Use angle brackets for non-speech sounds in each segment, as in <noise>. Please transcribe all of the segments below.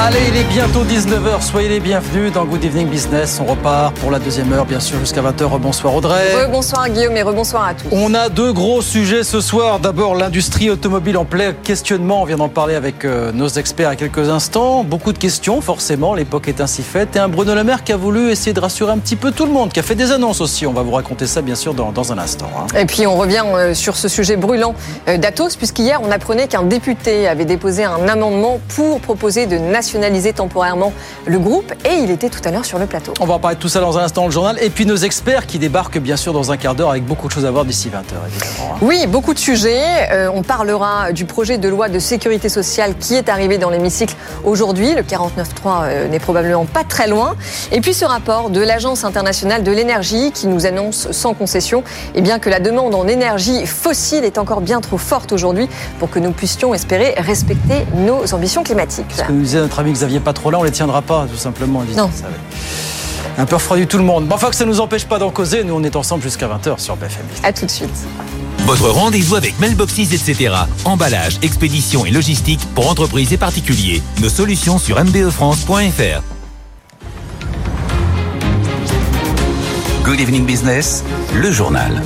Allez, il est bientôt 19h, soyez les bienvenus dans Good Evening Business. On repart pour la deuxième heure, bien sûr, jusqu'à 20h. Bonsoir Audrey. Bonsoir Guillaume et rebonsoir à tous. On a deux gros sujets ce soir. D'abord, l'industrie automobile en plein questionnement. On vient d'en parler avec euh, nos experts à quelques instants. Beaucoup de questions, forcément. L'époque est ainsi faite. Et un Bruno Le Maire qui a voulu essayer de rassurer un petit peu tout le monde, qui a fait des annonces aussi. On va vous raconter ça, bien sûr, dans, dans un instant. hein. Et puis on revient euh, sur ce sujet brûlant euh, d'Atos, puisqu'hier on apprenait qu'un député avait déposé un amendement pour proposer de nationaliser temporairement le groupe, et il était tout à l'heure sur le plateau. On va en parler de tout ça dans un instant, le journal. Et puis nos experts qui débarquent, bien sûr, dans un quart d'heure avec beaucoup de choses à voir d'ici 20h, évidemment. hein. Oui, beaucoup de sujets. Euh, on parlera du projet de loi de sécurité sociale qui est arrivé dans l'hémicycle aujourd'hui. Le 49.3 euh, n'est probablement pas très loin. Et puis ce rapport de l'Agence internationale de l'énergie qui nous annonce sans concession eh bien, que la demande en énergie fossile est encore bien trop forte aujourd'hui pour que nous puissions espérer respecter nos ambitions climatiques. Ce que nous disait notre ami Xavier Patrola, on les tiendra pas, tout simplement. Non. Ça Un peu refroidi tout le monde. Mais enfin, que ça ne nous empêche pas d'en causer. Nous, on est ensemble jusqu'à 20h sur BFM. À tout de suite. Votre rendez-vous avec Mailboxes, etc. Emballage, expédition et logistique pour entreprises et particuliers. Nos solutions sur mbefrance.fr. Good evening business, le journal.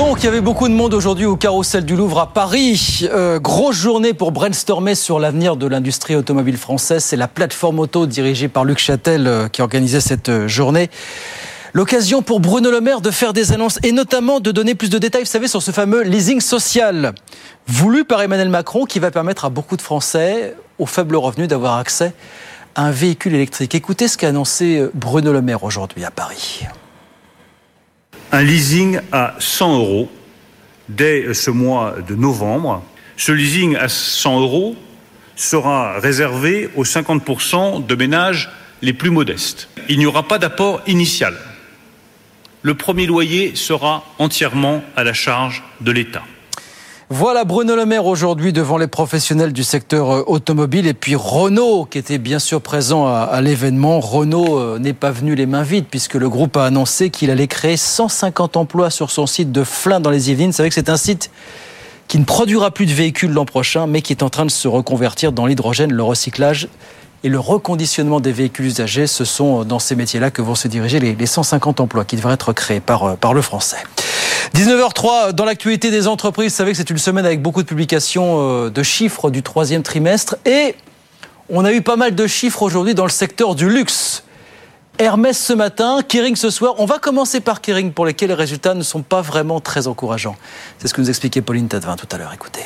Donc, il y avait beaucoup de monde aujourd'hui au carrousel du Louvre à Paris. Euh, grosse journée pour brainstormer sur l'avenir de l'industrie automobile française. C'est la plateforme auto dirigée par Luc Châtel euh, qui organisait cette euh, journée. L'occasion pour Bruno Le Maire de faire des annonces et notamment de donner plus de détails, vous savez, sur ce fameux leasing social voulu par Emmanuel Macron qui va permettre à beaucoup de Français aux faibles revenus d'avoir accès à un véhicule électrique. Écoutez ce qu'a annoncé Bruno Le Maire aujourd'hui à Paris. Un leasing à 100 euros dès ce mois de novembre. Ce leasing à 100 euros sera réservé aux 50% de ménages les plus modestes. Il n'y aura pas d'apport initial. Le premier loyer sera entièrement à la charge de l'État. Voilà Bruno Le Maire aujourd'hui devant les professionnels du secteur euh, automobile et puis Renault qui était bien sûr présent à, l'événement. Renault euh, n'est pas venu les mains vides puisque le groupe a annoncé qu'il allait créer 150 emplois sur son site de Flins dans les Yvelines. Vous savez que c'est un site qui ne produira plus de véhicules l'an prochain mais qui est en train de se reconvertir dans l'hydrogène, le recyclage et le reconditionnement des véhicules usagés. Ce sont dans ces métiers-là que vont se diriger les, les 150 emplois qui devraient être créés par, euh, par le français. 19h03, dans l'actualité des entreprises, vous savez que c'est une semaine avec beaucoup de publications euh, de chiffres du troisième trimestre et on a eu pas mal de chiffres aujourd'hui dans le secteur du luxe. Hermès ce matin, Kering ce soir. On va commencer par Kering pour lesquels les résultats ne sont pas vraiment très encourageants. C'est ce que nous expliquait Pauline Tadevin tout à l'heure. Écoutez.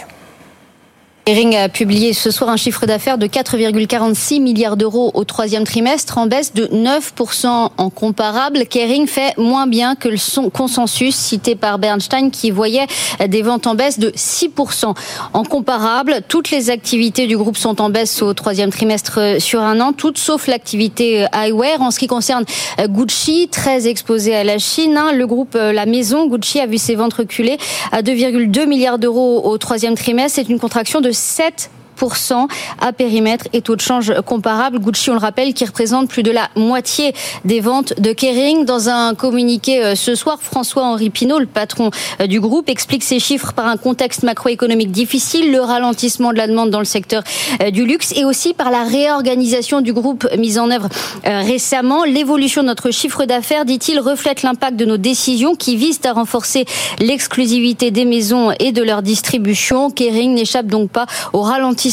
Kering a publié ce soir un chiffre d'affaires de 4,46 milliards d'euros au troisième trimestre, en baisse de 9% en comparable. Kering fait moins bien que le son consensus cité par Bernstein qui voyait des ventes en baisse de 6% en comparable. Toutes les activités du groupe sont en baisse au troisième trimestre sur un an, toutes sauf l'activité eyewear. En ce qui concerne Gucci, très exposé à la Chine, hein, le groupe La Maison Gucci a vu ses ventes reculer à 2,2 milliards d'euros au troisième trimestre. C'est une contraction de 7 à périmètre et taux de change comparable. Gucci, on le rappelle, qui représente plus de la moitié des ventes de Kering. Dans un communiqué euh, ce soir, François-Henri Pinault, le patron euh, du groupe, explique ces chiffres par un contexte macroéconomique difficile, le ralentissement de la demande dans le secteur euh, du luxe et aussi par la réorganisation du groupe mise en œuvre récemment. L'évolution de notre chiffre d'affaires, dit-il, reflète l'impact de nos décisions qui visent à renforcer l'exclusivité des maisons et de leur distribution. Kering n'échappe donc pas au ralentissement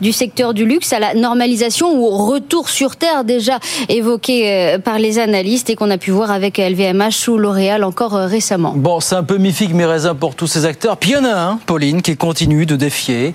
du secteur du luxe, à la normalisation ou retour sur terre déjà évoqué euh, par les analystes et qu'on a pu voir avec LVMH ou L'Oréal encore euh, récemment. Bon, c'est un peu mi-figue, mi-raisin pour tous ces acteurs. Puis il y en a un, Pauline, qui continue de défier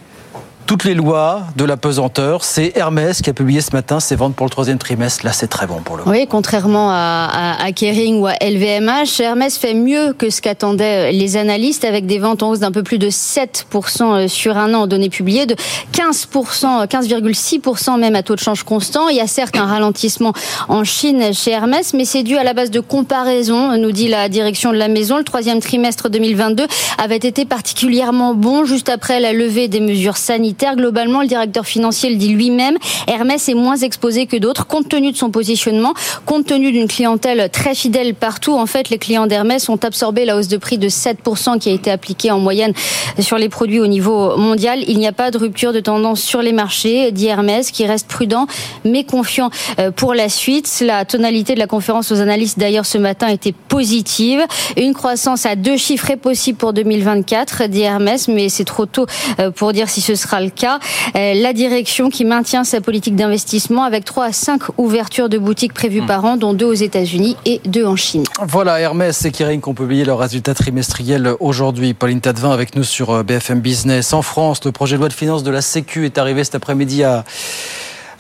toutes les lois de la pesanteur. C'est Hermès qui a publié ce matin ses ventes pour le troisième trimestre. Là, c'est très bon pour le Oui, contrairement à, à, Kering ou à LVMH, Hermès fait mieux que ce qu'attendaient les analystes avec des ventes en hausse d'un peu plus de 7% sur un an en données publiées, de 15%, 15,6% même à taux de change constant. Il y a certes un ralentissement en Chine chez Hermès, mais c'est dû à la base de comparaison, nous dit la direction de la maison. Le troisième trimestre 2022 avait été particulièrement bon juste après la levée des mesures sanitaires Globalement, le directeur financier le dit lui-même, Hermès est moins exposé que d'autres compte tenu de son positionnement, compte tenu d'une clientèle très fidèle partout. En fait, les clients d'Hermès ont absorbé la hausse de prix de 7% qui a été appliquée en moyenne sur les produits au niveau mondial. Il n'y a pas de rupture de tendance sur les marchés, dit Hermès, qui reste prudent mais confiant euh, pour la suite. La tonalité de la conférence aux analystes d'ailleurs ce matin était positive. Une croissance à deux chiffres est possible pour 2024, dit Hermès, mais c'est trop tôt euh, pour dire si ce sera le cas. Euh, la direction qui maintient sa politique d'investissement avec 3 à 5 ouvertures de boutiques prévues hmm. par an, dont deux aux États-Unis et deux en Chine. Voilà, Hermès et Kering qui ont publié leurs résultats trimestriels aujourd'hui. Pauline Tadevin avec nous sur euh, BFM Business. En France, le projet de loi de finances de la Sécu est arrivé cet après-midi à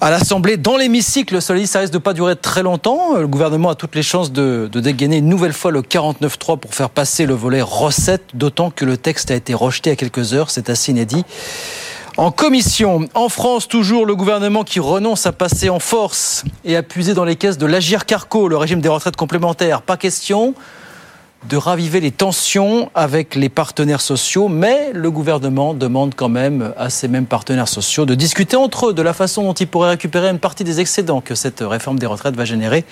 à l'Assemblée, dans l'hémicycle. Cela dit, ça risque de pas durer très longtemps. Le gouvernement a toutes les chances de, de dégainer une nouvelle fois le 49.3 pour faire passer le volet recette, d'autant que le texte a été rejeté à quelques heures. C'est assez inédit. En commission, en France, toujours le gouvernement qui renonce à passer en force et à puiser dans les caisses de l'Agir Carco, le régime des retraites complémentaires. Pas question de raviver les tensions avec les partenaires sociaux, mais le gouvernement demande quand même à ces mêmes partenaires sociaux de discuter entre eux de la façon dont ils pourraient récupérer une partie des excédents que cette réforme des retraites va générer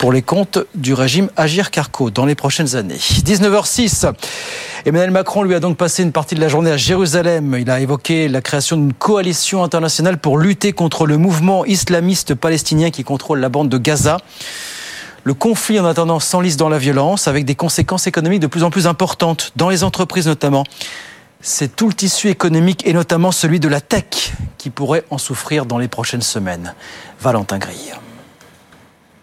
pour les comptes du régime Agir Carco dans les prochaines années. 19h06. Emmanuel Macron lui a donc passé une partie de la journée à Jérusalem. Il a évoqué la création d'une coalition internationale pour lutter contre le mouvement islamiste palestinien qui contrôle la bande de Gaza. Le conflit en attendant s'enlise dans la violence avec des conséquences économiques de plus en plus importantes, dans les entreprises notamment. C'est tout le tissu économique et notamment celui de la tech qui pourrait en souffrir dans les prochaines semaines. Valentin Grille.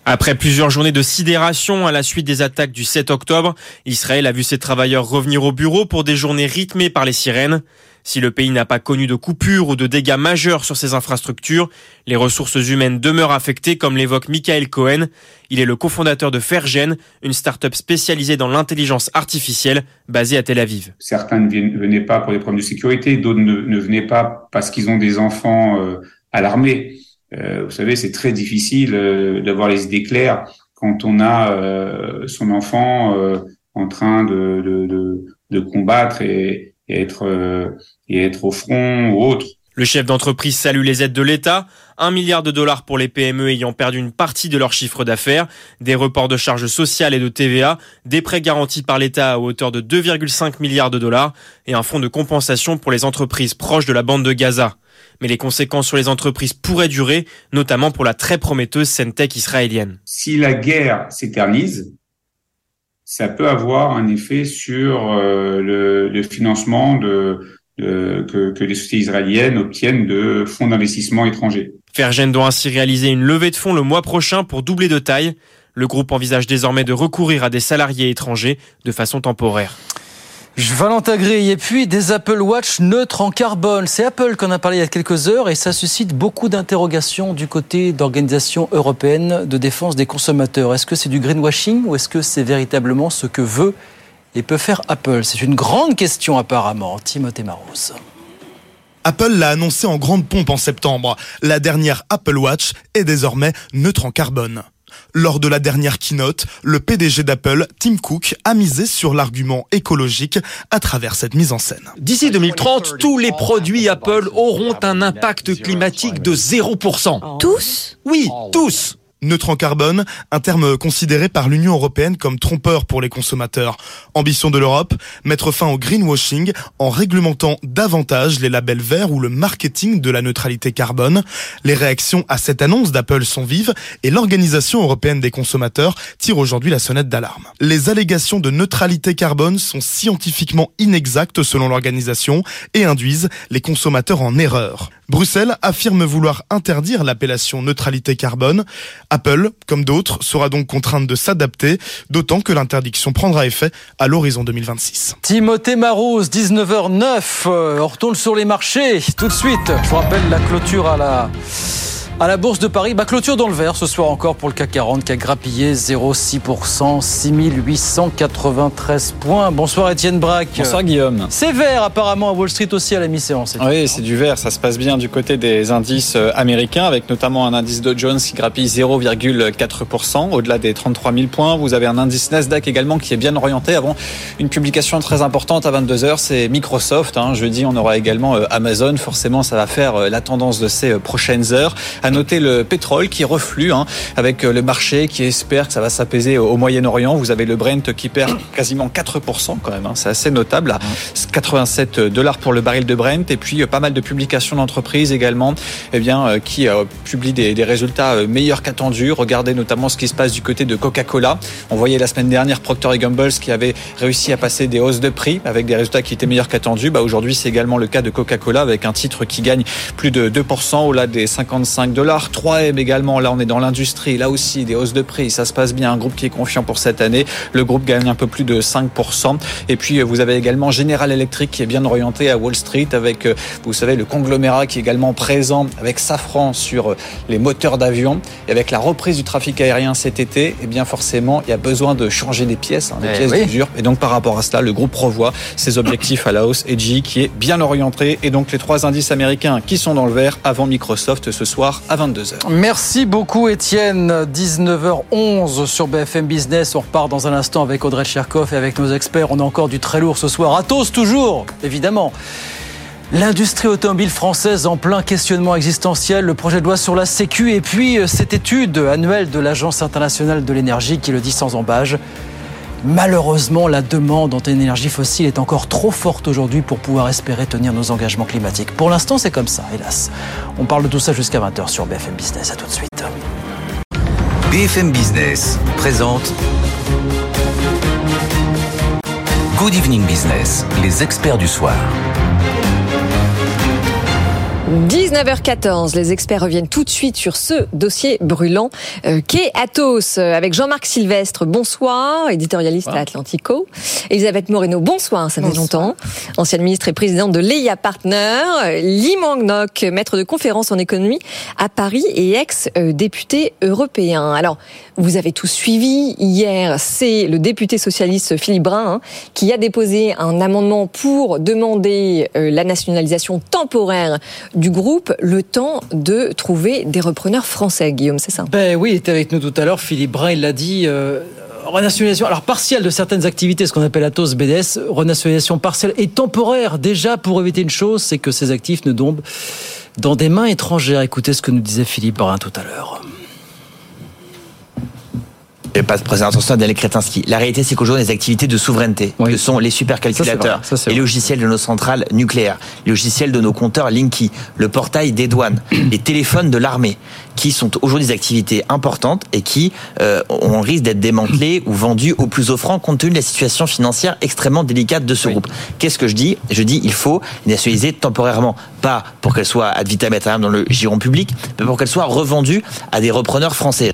Après plusieurs journées de sidération à la suite des attaques du 7 octobre, Israël a vu ses travailleurs revenir au bureau pour des journées rythmées par les sirènes. Si le pays n'a pas connu de coupures ou de dégâts majeurs sur ses infrastructures, les ressources humaines demeurent affectées comme l'évoque Michael Cohen. Il est le cofondateur de Fergen, une start-up spécialisée dans l'intelligence artificielle basée à Tel Aviv. Certains ne venaient pas pour des problèmes de sécurité, d'autres ne, venaient pas parce qu'ils ont des enfants euh, à l'armée. Vous savez, c'est très difficile euh, d'avoir les idées claires quand on a euh, son enfant en train de, combattre et, être, et être au front ou autre. Le chef d'entreprise salue les aides de l'État, un milliard de dollars pour les PME ayant perdu une partie de leur chiffre d'affaires, des reports de charges sociales et de TVA, des prêts garantis par l'État à hauteur de 2,5 milliards de dollars et un fonds de compensation pour les entreprises proches de la bande de Gaza mais les conséquences sur les entreprises pourraient durer, notamment pour la très prometteuse Centec israélienne. Si la guerre s'éternise, ça peut avoir un effet sur euh, le, financement de, que, que les sociétés israéliennes obtiennent de fonds d'investissement étrangers. Fergen doit ainsi réaliser une levée de fonds le mois prochain pour doubler de taille. Le groupe envisage désormais de recourir à des salariés étrangers de façon temporaire. Valentin Gris, et puis des Apple Watch neutres en carbone. C'est Apple qu'on a parlé il y a quelques heures et ça suscite beaucoup d'interrogations du côté d'organisations européennes de défense des consommateurs. Est-ce que c'est du greenwashing ou est-ce que c'est véritablement ce que veut et peut faire Apple? C'est une grande question apparemment. Timothée Maros. Apple l'a annoncé en grande pompe en septembre. La dernière Apple Watch est désormais neutre en carbone. Lors de la dernière keynote, le PDG d'Apple, Tim Cook, a misé sur l'argument écologique à travers cette mise en scène. D'ici 2030, tous les produits Apple auront un impact climatique de 0%. Tous? Oui, tous Neutre en carbone, un terme considéré par l'Union européenne comme trompeur pour les consommateurs. Ambition de l'Europe, mettre fin au greenwashing en réglementant davantage les labels verts ou le marketing de la neutralité carbone. Les réactions à cette annonce d'Apple sont vives et l'Organisation européenne des consommateurs tire aujourd'hui la sonnette d'alarme. Les allégations de neutralité carbone sont scientifiquement inexactes selon l'organisation et induisent les consommateurs en erreur. Bruxelles affirme vouloir interdire l'appellation neutralité carbone. Apple, comme d'autres, sera donc contrainte de s'adapter, d'autant que l'interdiction prendra effet à l'horizon 2026. Timothée Marouz, 19h09. Euh, on retourne sur les marchés tout de suite. Je vous rappelle la clôture à la à la Bourse de Paris. Bah, clôture dans le vert ce soir encore pour le CAC 40 qui a grappillé 0,6%, 6893 points. Bonsoir Étienne Braque. Bonsoir Guillaume. C'est vert apparemment à Wall Street aussi à la mi-séance. Oui, c'est du vert. Ça se passe bien du côté des indices euh, américains avec notamment un indice Dow Jones qui grappille 0,4% au-delà des 33 000 points. Vous avez un indice Nasdaq également qui est bien orienté avant une publication très importante à 22h. C'est Microsoft. Hein. Jeudi, on aura également euh, Amazon. Forcément, ça va faire euh, la tendance de ces prochaines heures. À noter le pétrole qui reflue hein, avec euh, le marché qui espère que ça va s'apaiser au Moyen-Orient. Vous avez le Brent qui perd quasiment 4% quand même. Hein. C'est assez notable. À 87 dollars pour le baril de Brent. Et puis euh, pas mal de publications d'entreprises également eh bien, euh, qui publient des, des résultats meilleurs qu'attendus. Regardez notamment ce qui se passe du côté de Coca-Cola. On voyait la semaine dernière Procter Gamble qui avait réussi à passer des hausses de prix avec des résultats qui étaient meilleurs qu'attendus. Bah, Aujourd'hui, c'est également le cas de Coca-Cola avec un titre qui gagne plus de 2% au-delà des 55 dollars. 3M également, là on est dans l'industrie, là aussi des hausses de prix, ça se passe bien, un groupe qui est confiant pour cette année. Le groupe gagne un peu plus de 5%. Et puis vous avez également General Electric qui est bien orienté à Wall Street avec, euh, vous savez, le conglomérat qui est également présent avec Safran sur euh, les moteurs d'avion. Et avec la reprise du trafic aérien cet été, eh bien forcément, il y a besoin de changer des pièces, hein, des Eh pièces oui. dures. Et donc par rapport à cela, le groupe revoit ses objectifs à la hausse et GE qui est bien orienté. Et donc les trois indices américains qui sont dans le vert avant Microsoft ce soir à 22h. Merci beaucoup Étienne. 19h11 sur BFM Business. On repart dans un instant avec Audrey Cherkov et avec nos experts. On a encore du très lourd ce soir. Atos toujours, évidemment. L'industrie automobile française en plein questionnement existentiel, le projet de loi sur la Sécu et puis euh, cette étude annuelle de l'Agence internationale de l'énergie qui le dit sans embâge. Malheureusement, la demande en énergie fossile est encore trop forte aujourd'hui pour pouvoir espérer tenir nos engagements climatiques. Pour l'instant, c'est comme ça, hélas. On parle de tout ça jusqu'à 20h sur BFM Business. À tout de suite. BFM Business présente Good Evening Business, les experts du soir. 19h14, les experts reviennent tout de suite sur ce dossier brûlant euh, qu'est Atos euh, avec Jean-Marc Sylvestre. Bonsoir, éditorialiste à Atlantico. Elisabeth Moreno, bonsoir, ça fait longtemps. Ancienne ministre et présidente de Leia Partner. Lee Mangnok, maître de conférence en économie à Paris et ex-député européen. Alors, vous avez tous suivi hier, c'est le député socialiste Philippe Brun hein, qui a déposé un amendement pour demander euh, la nationalisation temporaire du groupe, le temps de trouver des repreneurs français, Guillaume, c'est ça? Ben oui, il était avec nous tout à l'heure. Philippe Brun, il l'a dit. euh, renationalisation, alors partielle de certaines activités, ce qu'on appelle Atos BDS, renationalisation partielle et temporaire déjà pour éviter une chose, c'est que ces actifs ne tombent dans des mains étrangères. Écoutez ce que nous disait Philippe Brun tout à l'heure. Je vais pas présenter attention à Daniel Kretinsky. La réalité, c'est qu'aujourd'hui, les activités de souveraineté, que sont les supercalculateurs, Ça. Ça, les logiciels de nos centrales nucléaires, les logiciels de nos compteurs Linky, le portail des douanes, <clears throat> les téléphones de l'armée, qui sont aujourd'hui des activités importantes et qui euh, on risque d'être démantelées <clears throat> ou vendues au plus offrant compte tenu de la situation financière extrêmement délicate de ce groupe. Qu'est-ce que je dis? Je dis il faut les nationaliser temporairement, pas pour qu'elles soient ad vitam aeternam dans le giron public, mais pour qu'elles soient revendues à des repreneurs français.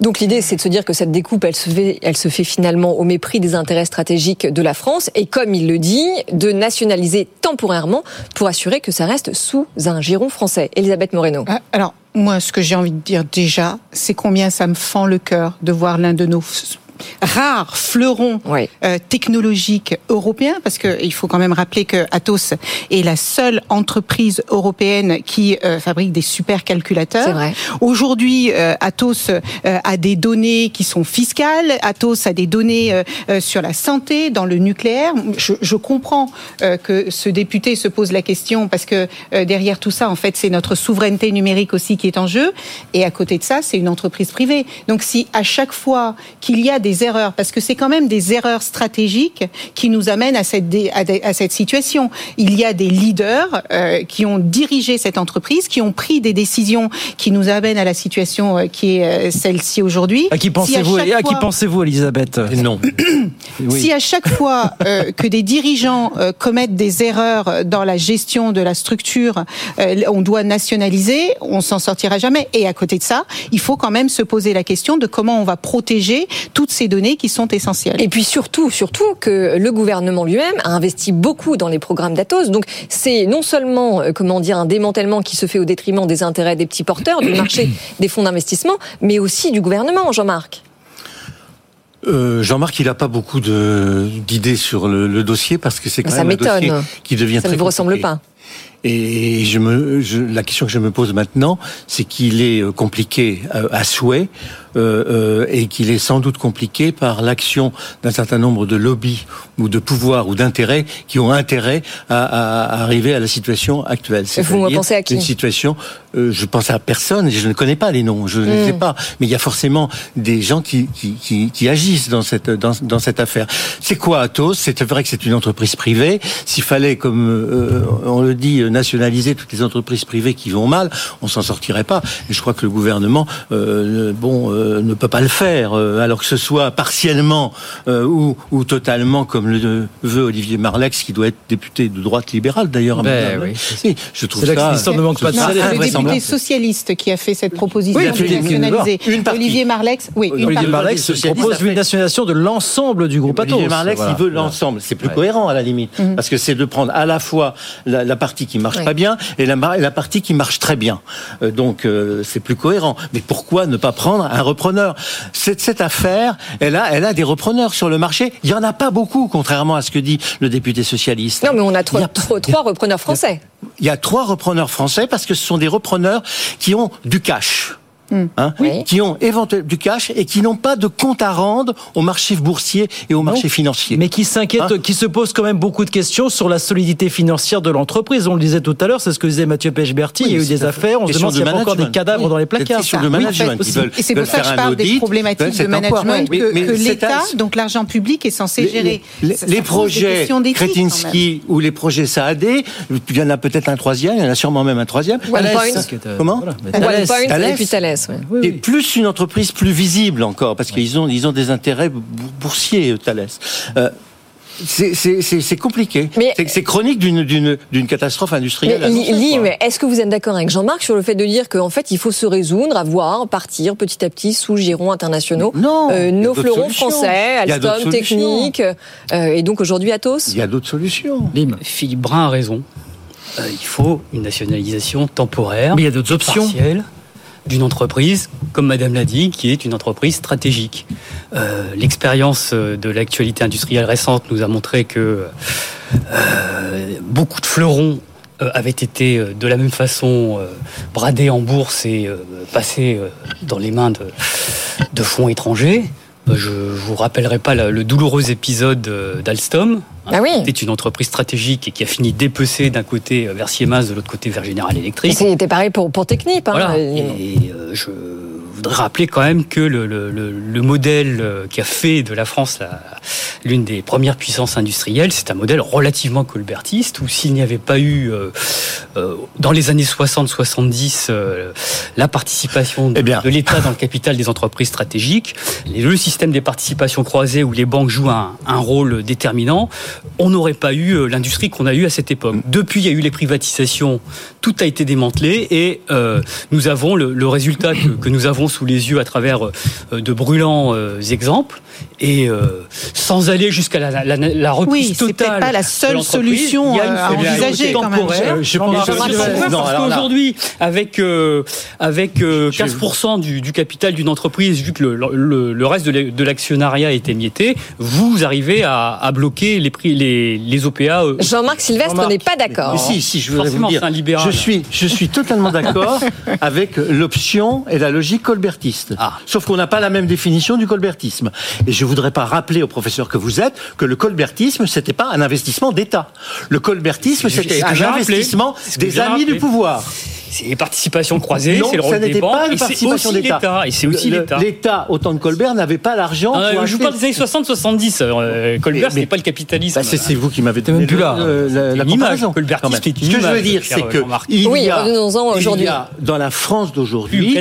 Donc l'idée, c'est de se dire que cette découpe, elle se, fait, finalement au mépris des intérêts stratégiques de la France, et comme il le dit, de nationaliser temporairement pour assurer que ça reste sous un giron français. Elisabeth Moreno. Ah, Alors, moi, ce que j'ai envie de dire déjà, c'est combien ça me fend le cœur de voir l'un de nos rares fleurons euh, technologiques européens, parce qu'il faut quand même rappeler que Atos est la seule entreprise européenne qui euh, fabrique des supercalculateurs. Aujourd'hui, euh, Atos euh, a des données qui sont fiscales, Atos a des données euh, sur la santé, dans le nucléaire. Je, je comprends que ce député se pose la question parce que derrière tout ça, en fait, c'est notre souveraineté numérique aussi qui est en jeu. Et à côté de ça, c'est une entreprise privée. Donc si à chaque fois qu'il y a des erreurs, parce que c'est quand même des erreurs stratégiques qui nous amènent à cette, à, cette situation. Il y a des leaders euh, qui ont dirigé cette entreprise, qui ont pris des décisions qui nous amènent à la situation euh, qui est euh, celle-ci aujourd'hui. À qui pensez-vous, à, qui pensez-vous, Elisabeth? Non. Si à chaque fois que des dirigeants commettent des erreurs dans la gestion de la structure, on doit nationaliser, on s'en sortira jamais. Et à côté de ça, il faut quand même se poser la question de comment on va protéger toutes ces données qui sont essentielles. Et puis surtout, surtout que le gouvernement lui-même a investi beaucoup dans les programmes d'Atos. Donc c'est non seulement, euh, comment dire, un démantèlement qui se fait au détriment des intérêts des petits porteurs, du marché <coughs> des fonds d'investissement, mais aussi du gouvernement, Jean-Marc. Euh, Jean-Marc, il n'a pas beaucoup d'idées sur le, dossier parce que c'est quand même un dossier qui devient ça très ne vous ressemble pas. Et je me, la question que je me pose maintenant, c'est qu'il est euh, compliqué à souhait. Euh, euh, et qu'il est sans doute compliqué par l'action d'un certain nombre de lobbies ou de pouvoirs ou d'intérêts qui ont intérêt à, arriver à la situation actuelle. Vous pensez à qui Une situation, euh, je pense à personne, je ne connais pas les noms, je ne sais hmm. pas, mais il y a forcément des gens qui, qui, qui, agissent dans cette, dans, dans cette affaire. C'est quoi Atos? C'est vrai que c'est une entreprise privée. S'il fallait, comme on le dit, nationaliser toutes les entreprises privées qui vont mal, on s'en sortirait pas. Et je crois que le gouvernement, bon euh, ne peut pas le faire, euh, alors que ce soit partiellement euh, ou, ou, totalement, comme le veut Olivier Marlex, qui doit être député de droite libérale d'ailleurs. Ben, oui, je trouve ça. ne manque pas de C'est le député socialiste qui a fait cette proposition de nationaliser. Olivier Marlex, oui. Olivier Marlex propose une nationalisation de l'ensemble du groupe Atos. Olivier Marlex, il veut l'ensemble. C'est plus cohérent à la limite, mhm. parce que c'est de prendre à la fois la, partie qui marche pas bien et la, la, partie qui marche très bien. donc c'est plus cohérent. Mais pourquoi ne pas prendre un repreneurs. Cette, cette affaire, elle a, elle a des repreneurs sur le marché. Il y en a pas beaucoup, contrairement à ce que dit le député socialiste. Non, mais on a, trois, trois repreneurs français. Il y a trois repreneurs français parce que ce sont des repreneurs qui ont du cash. Hmm. Hein, qui ont éventuellement du cash et qui n'ont pas de compte à rendre au marché boursier et au marché financier. Mais qui s'inquiètent, hein qui se posent quand même beaucoup de questions sur la solidité financière de l'entreprise. On le disait tout à l'heure, c'est ce que disait Mathieu Pechberti. il y a eu des affaires, on se demande s'il y a encore des cadavres dans les placards. de management. et c'est pour ça que je parle des problématiques de management que, l'État, donc l'argent public, est censé gérer. Les, projets Kretinsky ou les projets Saad, il y en a peut-être un troisième, il y en a sûrement même un troisième. Comment et puis Et plus une entreprise plus visible encore, parce qu'ils ont, ils ont des intérêts boursiers, euh, Thales. Euh, c'est compliqué. C'est chronique d'une catastrophe industrielle. Mais, mais est-ce que vous êtes d'accord avec Jean-Marc sur le fait de dire qu'en fait, il faut se résoudre à voir partir petit à petit sous girons internationaux? Non, euh, nos fleurons français, Alstom, Technique, et donc aujourd'hui Atos? Il y a d'autres solutions. Philippe Brun a raison. il faut une nationalisation temporaire. Mais il y a d'autres options d'une entreprise, comme Madame l'a dit, qui est une entreprise stratégique. Euh, l'expérience euh, de l'actualité industrielle récente nous a montré que euh, beaucoup de fleurons avaient été de la même façon bradés en bourse et passés dans les mains de, de fonds étrangers. Je vous rappellerai pas le douloureux épisode d'Alstom, ah oui. C'était une entreprise stratégique et qui a fini dépecée d'un côté vers Siemens, de l'autre côté vers General Electric. C'était pareil pour, pour Technip. Hein. Et euh, je voudrais rappeler quand même que le, le, le, modèle euh, qui a fait de la France l'une des premières puissances industrielles, c'est un modèle relativement colbertiste, où s'il n'y avait pas eu, euh, euh, dans les années 60-70, la participation de, eh de l'État dans le capital des entreprises stratégiques, le système des participations croisées où les banques jouent un, un rôle déterminant, on n'aurait pas eu l'industrie qu'on a eue à cette époque. Depuis, il y a eu les privatisations, tout a été démantelé, et nous avons le, le résultat que, que nous avons sous les yeux à travers euh, de brûlants euh, exemples et euh, sans aller jusqu'à la, la, la, reprise oui, totale. c'est pas la seule solution à envisager quand même. Je pense parce qu'aujourd'hui, avec avec 15% du, du, capital d'une entreprise, vu que le, le, reste de l'actionnariat est émietté, vous arrivez à, à bloquer les prix, les, les OPA. Jean-Marc Sylvestre n'est pas d'accord. Si, si, je voudrais vous dire, je suis, je suis totalement d'accord avec l'option et la logique colbertiste. Ah. Sauf qu'on n'a pas la même définition du colbertisme. Et je voudrais pas rappeler au professeur que vous êtes que le colbertisme, c'était pas un investissement d'État. Le colbertisme, c'était un investissement des amis du pouvoir. C'est les participations croisées, c'est le ça rôle des n'était banques, pas une et c'est participation aussi d'État. l'État. Et c'est aussi l'État. L'État, au temps de Colbert, n'avait pas l'argent Ah, pour je vous parle des années 60-70. euh, Colbert, Mais- c'était pas le capitalisme. Bah, c'est vous qui m'avez donné même plus là. le- la, la une image. comparaison. Une Ce que je veux dire, c'est que il Oui, y a, il aujourd'hui. y a dans la France d'aujourd'hui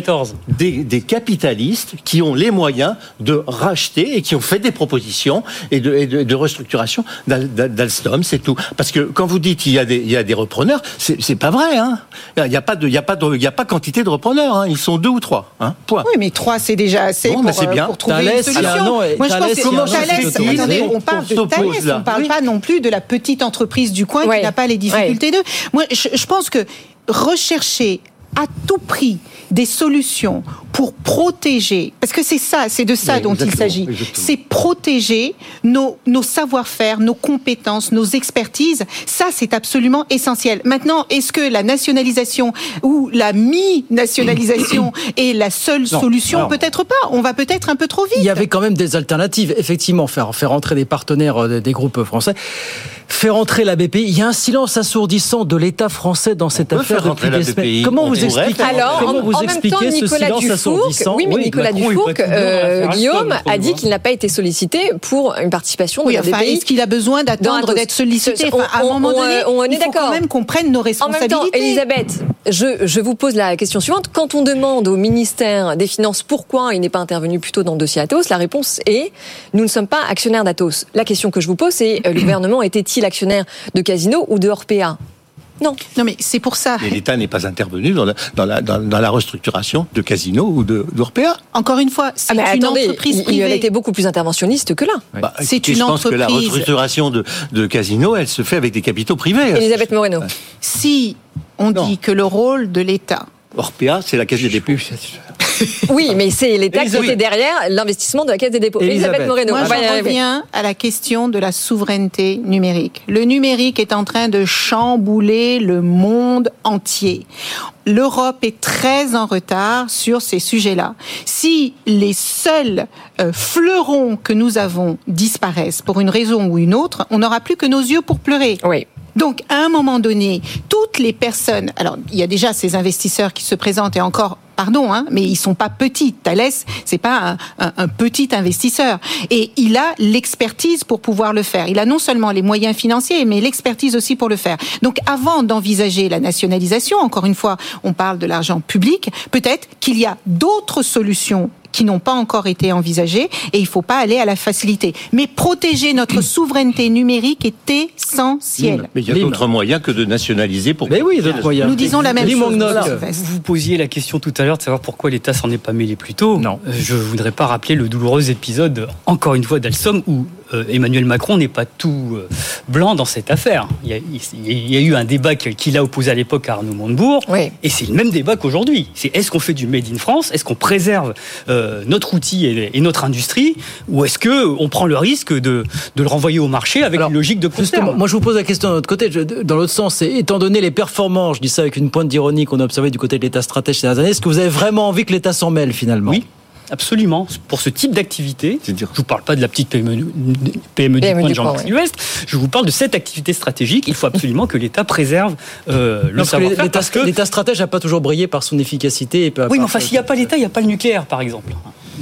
des, des capitalistes qui ont les moyens de racheter et qui ont fait des propositions et de, et de, de restructuration d'Al- d'Al- d'Alstom, c'est tout. Parce que quand vous dites qu'il y des, y a des repreneurs, c'est c'est pas vrai. Hein. Il n'y a pas de, il y a pas de, il y a pas quantité de repreneurs. Hein. Ils sont deux ou trois. Hein. Point. Oui, mais trois, c'est déjà assez Bon, pour, mais c'est euh, bien. pour trouver Thalès, une il y a un solution. nom, et Moi, je pense que Thalès, attendez, on parle de Thalès, on parle Oui. pas non plus de la petite entreprise du coin Ouais. qui n'a pas les difficultés d'eux. Moi, je, je pense que rechercher à tout prix des solutions pour protéger, parce que c'est ça, c'est de ça Oui, dont il s'agit, c'est protéger nos, nos savoir-faire, nos compétences, nos expertises. Ça, c'est absolument essentiel. Maintenant, est-ce que la nationalisation ou la mi-nationalisation <coughs> est la seule Non, solution Peut-être pas. On va peut-être un peu trop vite. Il y avait quand même des alternatives. Effectivement, faire, faire entrer des partenaires euh, des groupes français, faire entrer la BPI. Il y a un silence assourdissant de l'État français dans cette affaire depuis des semaines. Comment On vous expliquez, Alors, comment en, vous en même expliquez temps, ce Nicolas silence Dufourc, oui, mais Oui, Nicolas Macron Dufourc, euh, Guillaume a dit qu'il n'a pas été sollicité pour une participation de Oui, enfin, est-ce qu'il a besoin d'attendre d'être sollicité On- À un on- moment on, donné, on est il faut d'accord. quand même qu'on prenne nos En même temps, responsabilités. Elisabeth, je, je vous pose la question suivante. Quand on demande au ministère des Finances pourquoi il n'est pas intervenu plus tôt dans le dossier Atos, la réponse est nous ne sommes pas actionnaires d'Atos. La question que je vous pose, c'est euh, le gouvernement était-il actionnaire de Casino ou de Orpea? Non. Non, mais c'est pour ça. Et l'État n'est pas intervenu dans la, dans la, dans, dans la restructuration de Casino ou de d'Orpea. Encore une fois, c'est Ah, mais une attendez, entreprise il, il privée. a été beaucoup plus interventionniste que là. Bah, C'est une je pense que la entreprise- restructuration de, de Casino, elle se fait avec des capitaux privés. Elisabeth Moreno. Si on dit que le rôle de l'État Orpea, c'est la caisse des dépôts. <laughs> Oui, mais c'est l'État qui était derrière l'investissement de la Caisse des dépôts. Elisabeth, Moreno, Moi, arriver. reviens à la question de la souveraineté numérique. Le numérique est en train de chambouler le monde entier. L'Europe est très en retard sur ces sujets-là. Si les seuls euh, fleurons que nous avons disparaissent pour une raison ou une autre, on n'aura plus que nos yeux pour pleurer. Oui. Donc, à un moment donné, toutes les personnes, alors il y a déjà ces investisseurs qui se présentent et encore, pardon, hein, mais ils sont pas petits. Thales, c'est pas un- un petit investisseur, et il a l'expertise pour pouvoir le faire. Il a non seulement les moyens financiers, mais l'expertise aussi pour le faire. Donc, avant d'envisager la nationalisation, encore une fois, on parle de l'argent public. Peut-être qu'il y a d'autres solutions qui n'ont pas encore été envisagées et il ne faut pas aller à la facilité. Mais protéger notre <clears throat> souveraineté numérique est essentiel. Mais il y a d'autres moyens que de nationaliser pour. Mais oui, d'autres moyens. Nous disons la même chose. Vous vous posiez la question tout à l'heure de savoir pourquoi l'État s'en est pas mêlé plus tôt. Non. Euh, Je voudrais pas rappeler le douloureux épisode, encore une fois, d'Alstom, où euh, Emmanuel Macron n'est pas tout euh, blanc dans cette affaire. Il y a, il y eu un débat qu'il a opposé à l'époque à Arnaud Montebourg, Oui. et c'est le même débat qu'aujourd'hui. C'est est-ce qu'on fait du Made in France? Est-ce qu'on préserve euh, notre outil et, et notre industrie? Ou est-ce qu'on prend le risque de, de le renvoyer au marché avec Alors, une logique de terme? moi je vous pose la question d'un autre côté, je- dans l'autre sens, étant donné les performances, je dis ça avec une pointe d'ironie qu'on a observé du côté de l'État stratège ces dernières années, est-ce que vous avez vraiment envie que l'État s'en mêle finalement? Oui. Absolument. Pour ce type d'activité, je ne vous parle pas de la petite PME, du- PME PME du coin de du Jean-Marc Sylvestre, je vous parle de cette activité stratégique. Il faut absolument que l'État préserve euh, le savoir-faire. l'État que, l'État stratège n'a pas toujours brillé par son efficacité. Et par- oui, mais enfin, s'il n'y a pas l'État, il n'y a pas le nucléaire, par exemple.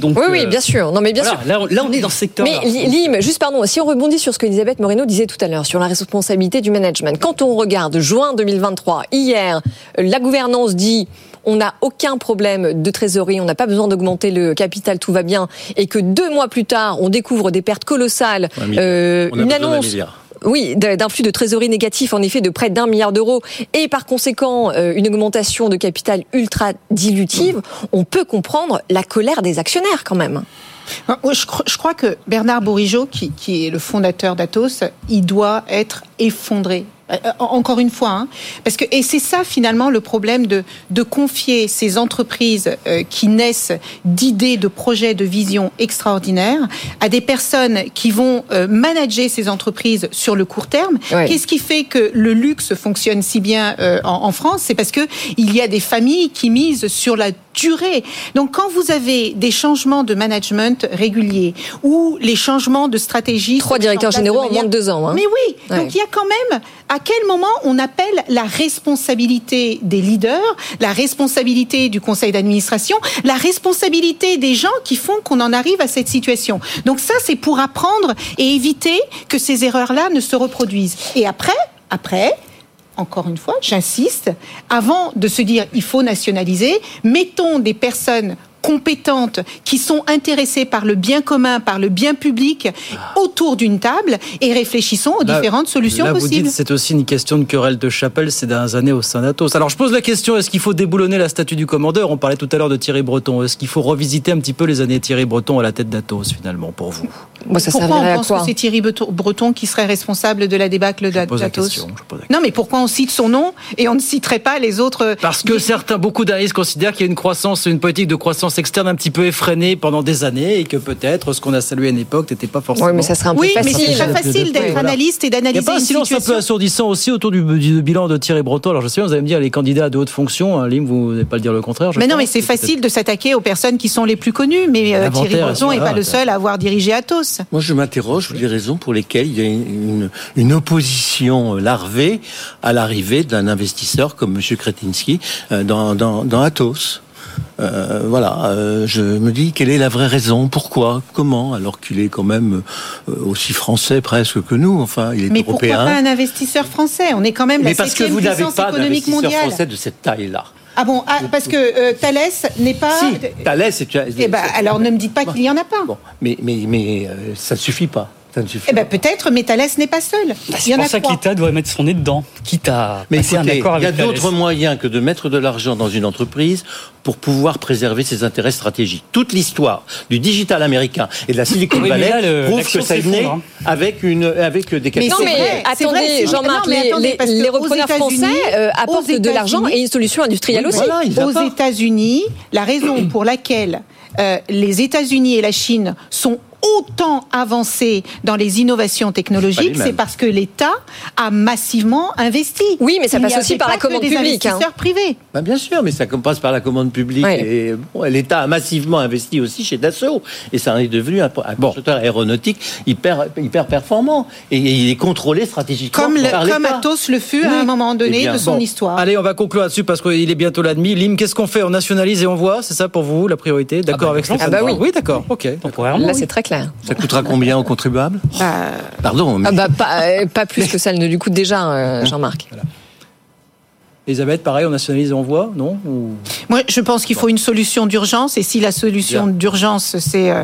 Donc, Oui, oui, euh, bien sûr. Non, mais bien voilà, sûr. Là, on- là, on est dans ce secteur. Mais Li- Lim, juste pardon, si on rebondit sur ce que Elisabeth Moreno disait tout à l'heure sur la responsabilité du management, quand on regarde juin 2023, hier, la gouvernance dit on n'a aucun problème de trésorerie, on n'a pas besoin d'augmenter le capital, tout va bien, et que deux mois plus tard, on découvre des pertes colossales, euh, On une annonce. Oui, d'un flux de trésorerie négatif, en effet, de près d'un milliard d'euros, et par conséquent, euh, une augmentation de capital ultra dilutive, on peut comprendre la colère des actionnaires quand même. Ah, Je, cro- je crois que Bernard Bourigeaud, qui, qui est le fondateur d'Atos, il doit être effondré. Euh, Encore une fois, hein, parce que et c'est ça finalement le problème de de confier ces entreprises euh, qui naissent d'idées, de projets, de visions extraordinaires à des personnes qui vont euh, manager ces entreprises sur le court terme. Ouais. Qu'est-ce qui fait que le luxe fonctionne si bien en, France? C'est parce que il y a des familles qui misent sur la durée. Donc quand vous avez des changements de management réguliers ou les changements de stratégie Trois directeurs généraux en manière- moins de deux ans, hein. Mais oui, Ouais. donc il y a quand même à quel moment on appelle la responsabilité des leaders, la responsabilité du conseil d'administration, la responsabilité des gens qui font qu'on en arrive à cette situation. Donc ça, c'est pour apprendre et éviter que ces erreurs-là ne se reproduisent. Et après, après, encore une fois, j'insiste, avant de se dire il faut nationaliser, mettons des personnes compétentes, qui sont intéressées par le bien commun, par le bien public, autour d'une table et réfléchissons aux différentes solutions là, possibles. Vous dites c'est aussi une question de querelle de chapelle ces dernières années au sein d'Atos. Alors je pose la question est-ce qu'il faut déboulonner la statue du commandeur? On parlait tout à l'heure de Thierry Breton. Est-ce qu'il faut revisiter un petit peu les années Thierry Breton à la tête d'Atos finalement pour vous? Moi, ça pourquoi on pense que c'est Thierry Breton qui serait responsable de la débâcle d'Atos? Non, mais pourquoi on cite son nom et on ne citerait pas les autres Parce que certains, beaucoup d'analystes considèrent qu'il y a une croissance, une politique de croissance externe un petit peu effrénée pendant des années et que peut-être ce qu'on a salué à une époque n'était pas forcément. Oui, mais ça serait un peu oui, facile. mais c'est très facile d'être analyste et d'analyser. Il n'y a pas un silence un peu assourdissant aussi autour du, du, bilan de Thierry Breton. Alors je sais, vous allez me dire les candidats de haute fonction, hein, Lim, vous n'allez pas le dire le contraire. mais non, mais c'est facile de s'attaquer aux personnes qui sont les plus connues. Mais euh, Thierry Breton n'est pas le seul à avoir dirigé Atos. Moi, je m'interroge sur les raisons pour lesquelles il y a une, une opposition larvée à l'arrivée d'un investisseur comme M. Kretinsky euh, dans, dans, dans Atos. Euh, voilà, euh, je me dis quelle est la vraie raison, pourquoi, comment, alors qu'il est quand même euh, aussi français presque que nous. Enfin, il est Mais européen. pourquoi pas un investisseur français? On est quand même Mais la parce que vous n'avez pas économique d'investisseur français de cette taille-là. Ah bon, ah, parce que euh, Thalès n'est pas. Si, Thalès, c'est. Eh ben, alors ne me dites pas qu'il n'y en a pas. Bon, mais mais mais euh, ça ne suffit pas. Eh ben peut-être, mais Thalès n'est pas seul. Bah, Il y c'est pour a ça qu'État doit mettre son nez dedans, quitte à Mais passer écoutez, un accord il y a avec d'autres moyens que de mettre de l'argent dans une entreprise pour pouvoir préserver ses intérêts stratégiques. Toute l'histoire du digital américain et de la Silicon Oui, mais Valley là, le- prouve que ça né hein. avec une avec des Mais Non c'est mais vrai, attendez, Jean-Marc, mais les, les- les repreneurs français euh, apportent de l'argent et une solution industrielle Oui, aussi. voilà, Aux. États-Unis, la raison pour laquelle euh, les États-Unis et la Chine sont autant avancés dans les innovations technologiques, c'est parce que l'État a massivement investi. Oui, mais ça passe aussi par la commande des publique, hein. investisseurs privés. Bah, bien sûr, mais ça passe par la commande publique. Ouais. Et bon, l'État a massivement investi aussi chez Dassault. Et ça en est devenu un, un constructeur aéronautique hyper, hyper performant. Et, il est contrôlé stratégiquement Comme, le- par comme. Atos le fut à un moment donné Eh bien, de son Bon. histoire. Allez, on va conclure là-dessus parce qu'il est bientôt la demi. Lim, qu'est-ce qu'on fait? On nationalise et on voit C'est ça pour vous la priorité? D'accord bah, avec. Stéphane Ah bah oui. Oui, d'accord. Ok. Là, c'est très clair. Ça coûtera combien aux contribuables Bah, Pardon, mais Ah bah, pas, euh, pas plus que ça ne lui coûte déjà, euh, Jean-Marc. Elisabeth, pareil, on nationalise et on voit Non Ou- Moi, je pense qu'il faut une solution d'urgence. Et si la solution d'urgence, c'est. euh,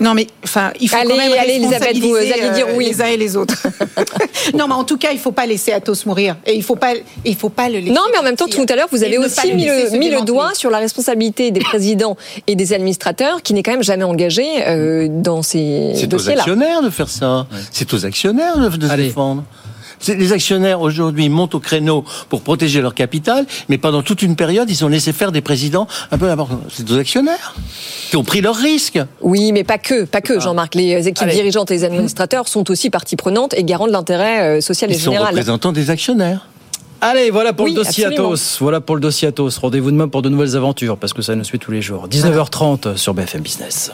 Non, mais enfin, il faut Allez, quand même allez, Elisabeth, vous responsabiliser, allez dire oui. les uns et les autres. <laughs> non, mais en tout cas, il faut pas laisser Atos mourir. Et il faut pas, il faut pas le laisser. Non, mais en même temps, tout à l'heure, vous avez ne aussi mis le, mis le doigt sur la responsabilité des présidents et des administrateurs qui n'est quand même jamais engagé euh, dans ces c'est aux actionnaires de faire ça. C'est aux actionnaires de, de se Allez. défendre. Les actionnaires aujourd'hui montent au créneau pour protéger leur capital, mais pendant toute une période, ils ont laissé faire des présidents un peu n'importe quoi. C'est aux actionnaires qui ont pris leurs risques. Oui, mais pas que, pas que, Jean-Marc. Les équipes Allez. dirigeantes et les administrateurs sont aussi partie prenante et garant de l'intérêt euh, social et Ils sont général. représentants des actionnaires. Allez, voilà pour Oui, le dossier absolument. Atos. Voilà pour le dossier Atos. Rendez-vous demain pour de nouvelles aventures parce que ça nous suit tous les jours. 19h30 sur BFM Business.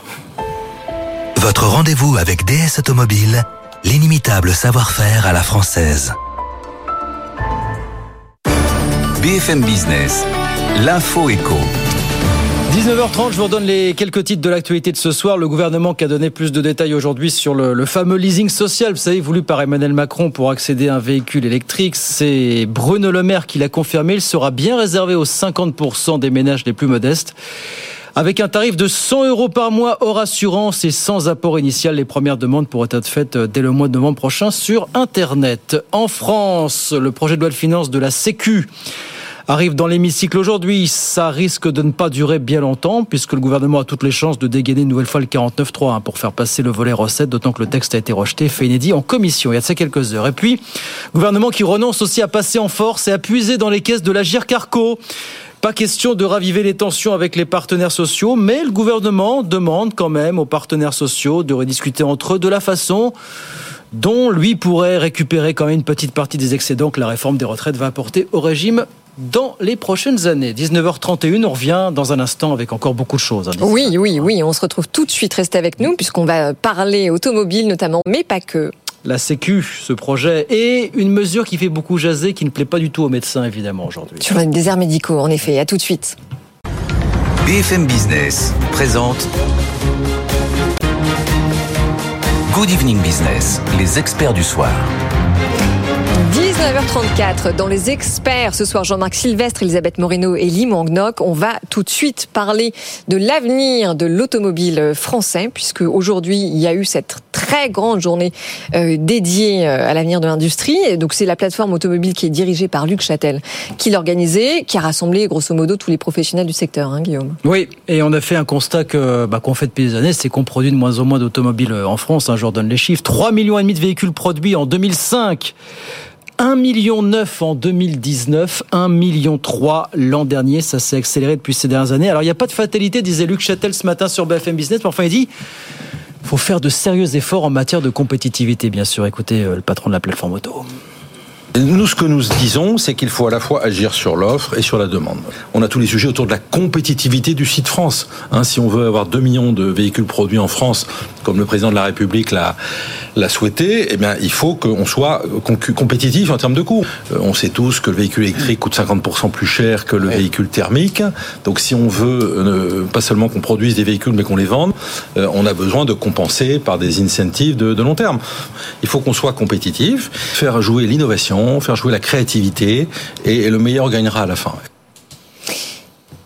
Votre rendez-vous avec DS Automobile, l'inimitable savoir-faire à la française. BFM Business, l'info éco. 19h30, je vous redonne les quelques titres de l'actualité de ce soir. Le gouvernement qui a donné plus de détails aujourd'hui sur le, le fameux leasing social, vous savez, voulu par Emmanuel Macron pour accéder à un véhicule électrique. C'est Bruno Le Maire qui l'a confirmé. Il sera bien réservé aux 50% des ménages les plus modestes. Avec un tarif de 100 euros par mois hors assurance et sans apport initial, les premières demandes pourraient être faites dès le mois de novembre prochain sur Internet. En France, le projet de loi de finances de la Sécu arrive dans l'hémicycle aujourd'hui. Ça risque de ne pas durer bien longtemps puisque le gouvernement a toutes les chances de dégainer une nouvelle fois le 49.3 hein, pour faire passer le volet recette, d'autant que le texte a été rejeté, fait inédit en commission il y a de ça quelques heures. Et puis, gouvernement qui renonce aussi à passer en force et à puiser dans les caisses de la Carco. Pas question de raviver les tensions avec les partenaires sociaux, mais le gouvernement demande quand même aux partenaires sociaux de rediscuter entre eux de la façon dont lui pourrait récupérer quand même une petite partie des excédents que la réforme des retraites va apporter au régime dans les prochaines années. 19h31, on revient dans un instant avec encore beaucoup de choses. Oui, oui, oui, on se retrouve tout de suite. Restez avec nous puisqu'on va parler automobile notamment, mais pas que. La Sécu, ce projet, et une mesure qui fait beaucoup jaser, qui ne plaît pas du tout aux médecins, évidemment, aujourd'hui. Sur les déserts médicaux, en effet. À tout de suite. BFM Business présente Good Evening Business, les experts du soir. 19h34, dans les experts, ce soir Jean-Marc Sylvestre, Elisabeth Moreno et Lim Angnok, on va tout de suite parler de l'avenir de l'automobile français, puisque aujourd'hui il y a eu cette très grande journée euh, dédiée euh, à l'avenir de l'industrie. Donc c'est la plateforme automobile qui est dirigée par Luc Châtel qui l'organisait, qui a rassemblé grosso modo tous les professionnels du secteur, hein, Guillaume. Oui, et on a fait un constat que bah, qu'on fait depuis des années, c'est qu'on produit de moins en moins d'automobiles euh, en France. Hein, je redonne les chiffres 3 millions de véhicules produits en 2005. 1 million 9 en 2019, 1 million 3 l'an dernier. Ça s'est accéléré depuis ces dernières années. Alors, il n'y a pas de fatalité, disait Luc Châtel ce matin sur BFM Business. Mais enfin, il dit faut faire de sérieux efforts en matière de compétitivité, bien sûr. Écoutez le patron de la plateforme auto. Nous, ce que nous disons, c'est qu'il faut à la fois agir sur l'offre et sur la demande. On a tous les sujets autour de la compétitivité du site France. Hein, si on veut avoir 2 millions de véhicules produits en France, comme le président de la République l'a, souhaité, eh bien, il faut qu'on soit compétitif en termes de coût. Euh, on sait tous que le véhicule électrique coûte 50% plus cher que le véhicule thermique. Donc, si on veut euh, pas seulement qu'on produise des véhicules, mais qu'on les vende, euh, on a besoin de compenser par des incentives de, de long terme. Il faut qu'on soit compétitif, faire jouer l'innovation faire jouer la créativité, et, le meilleur gagnera à la fin.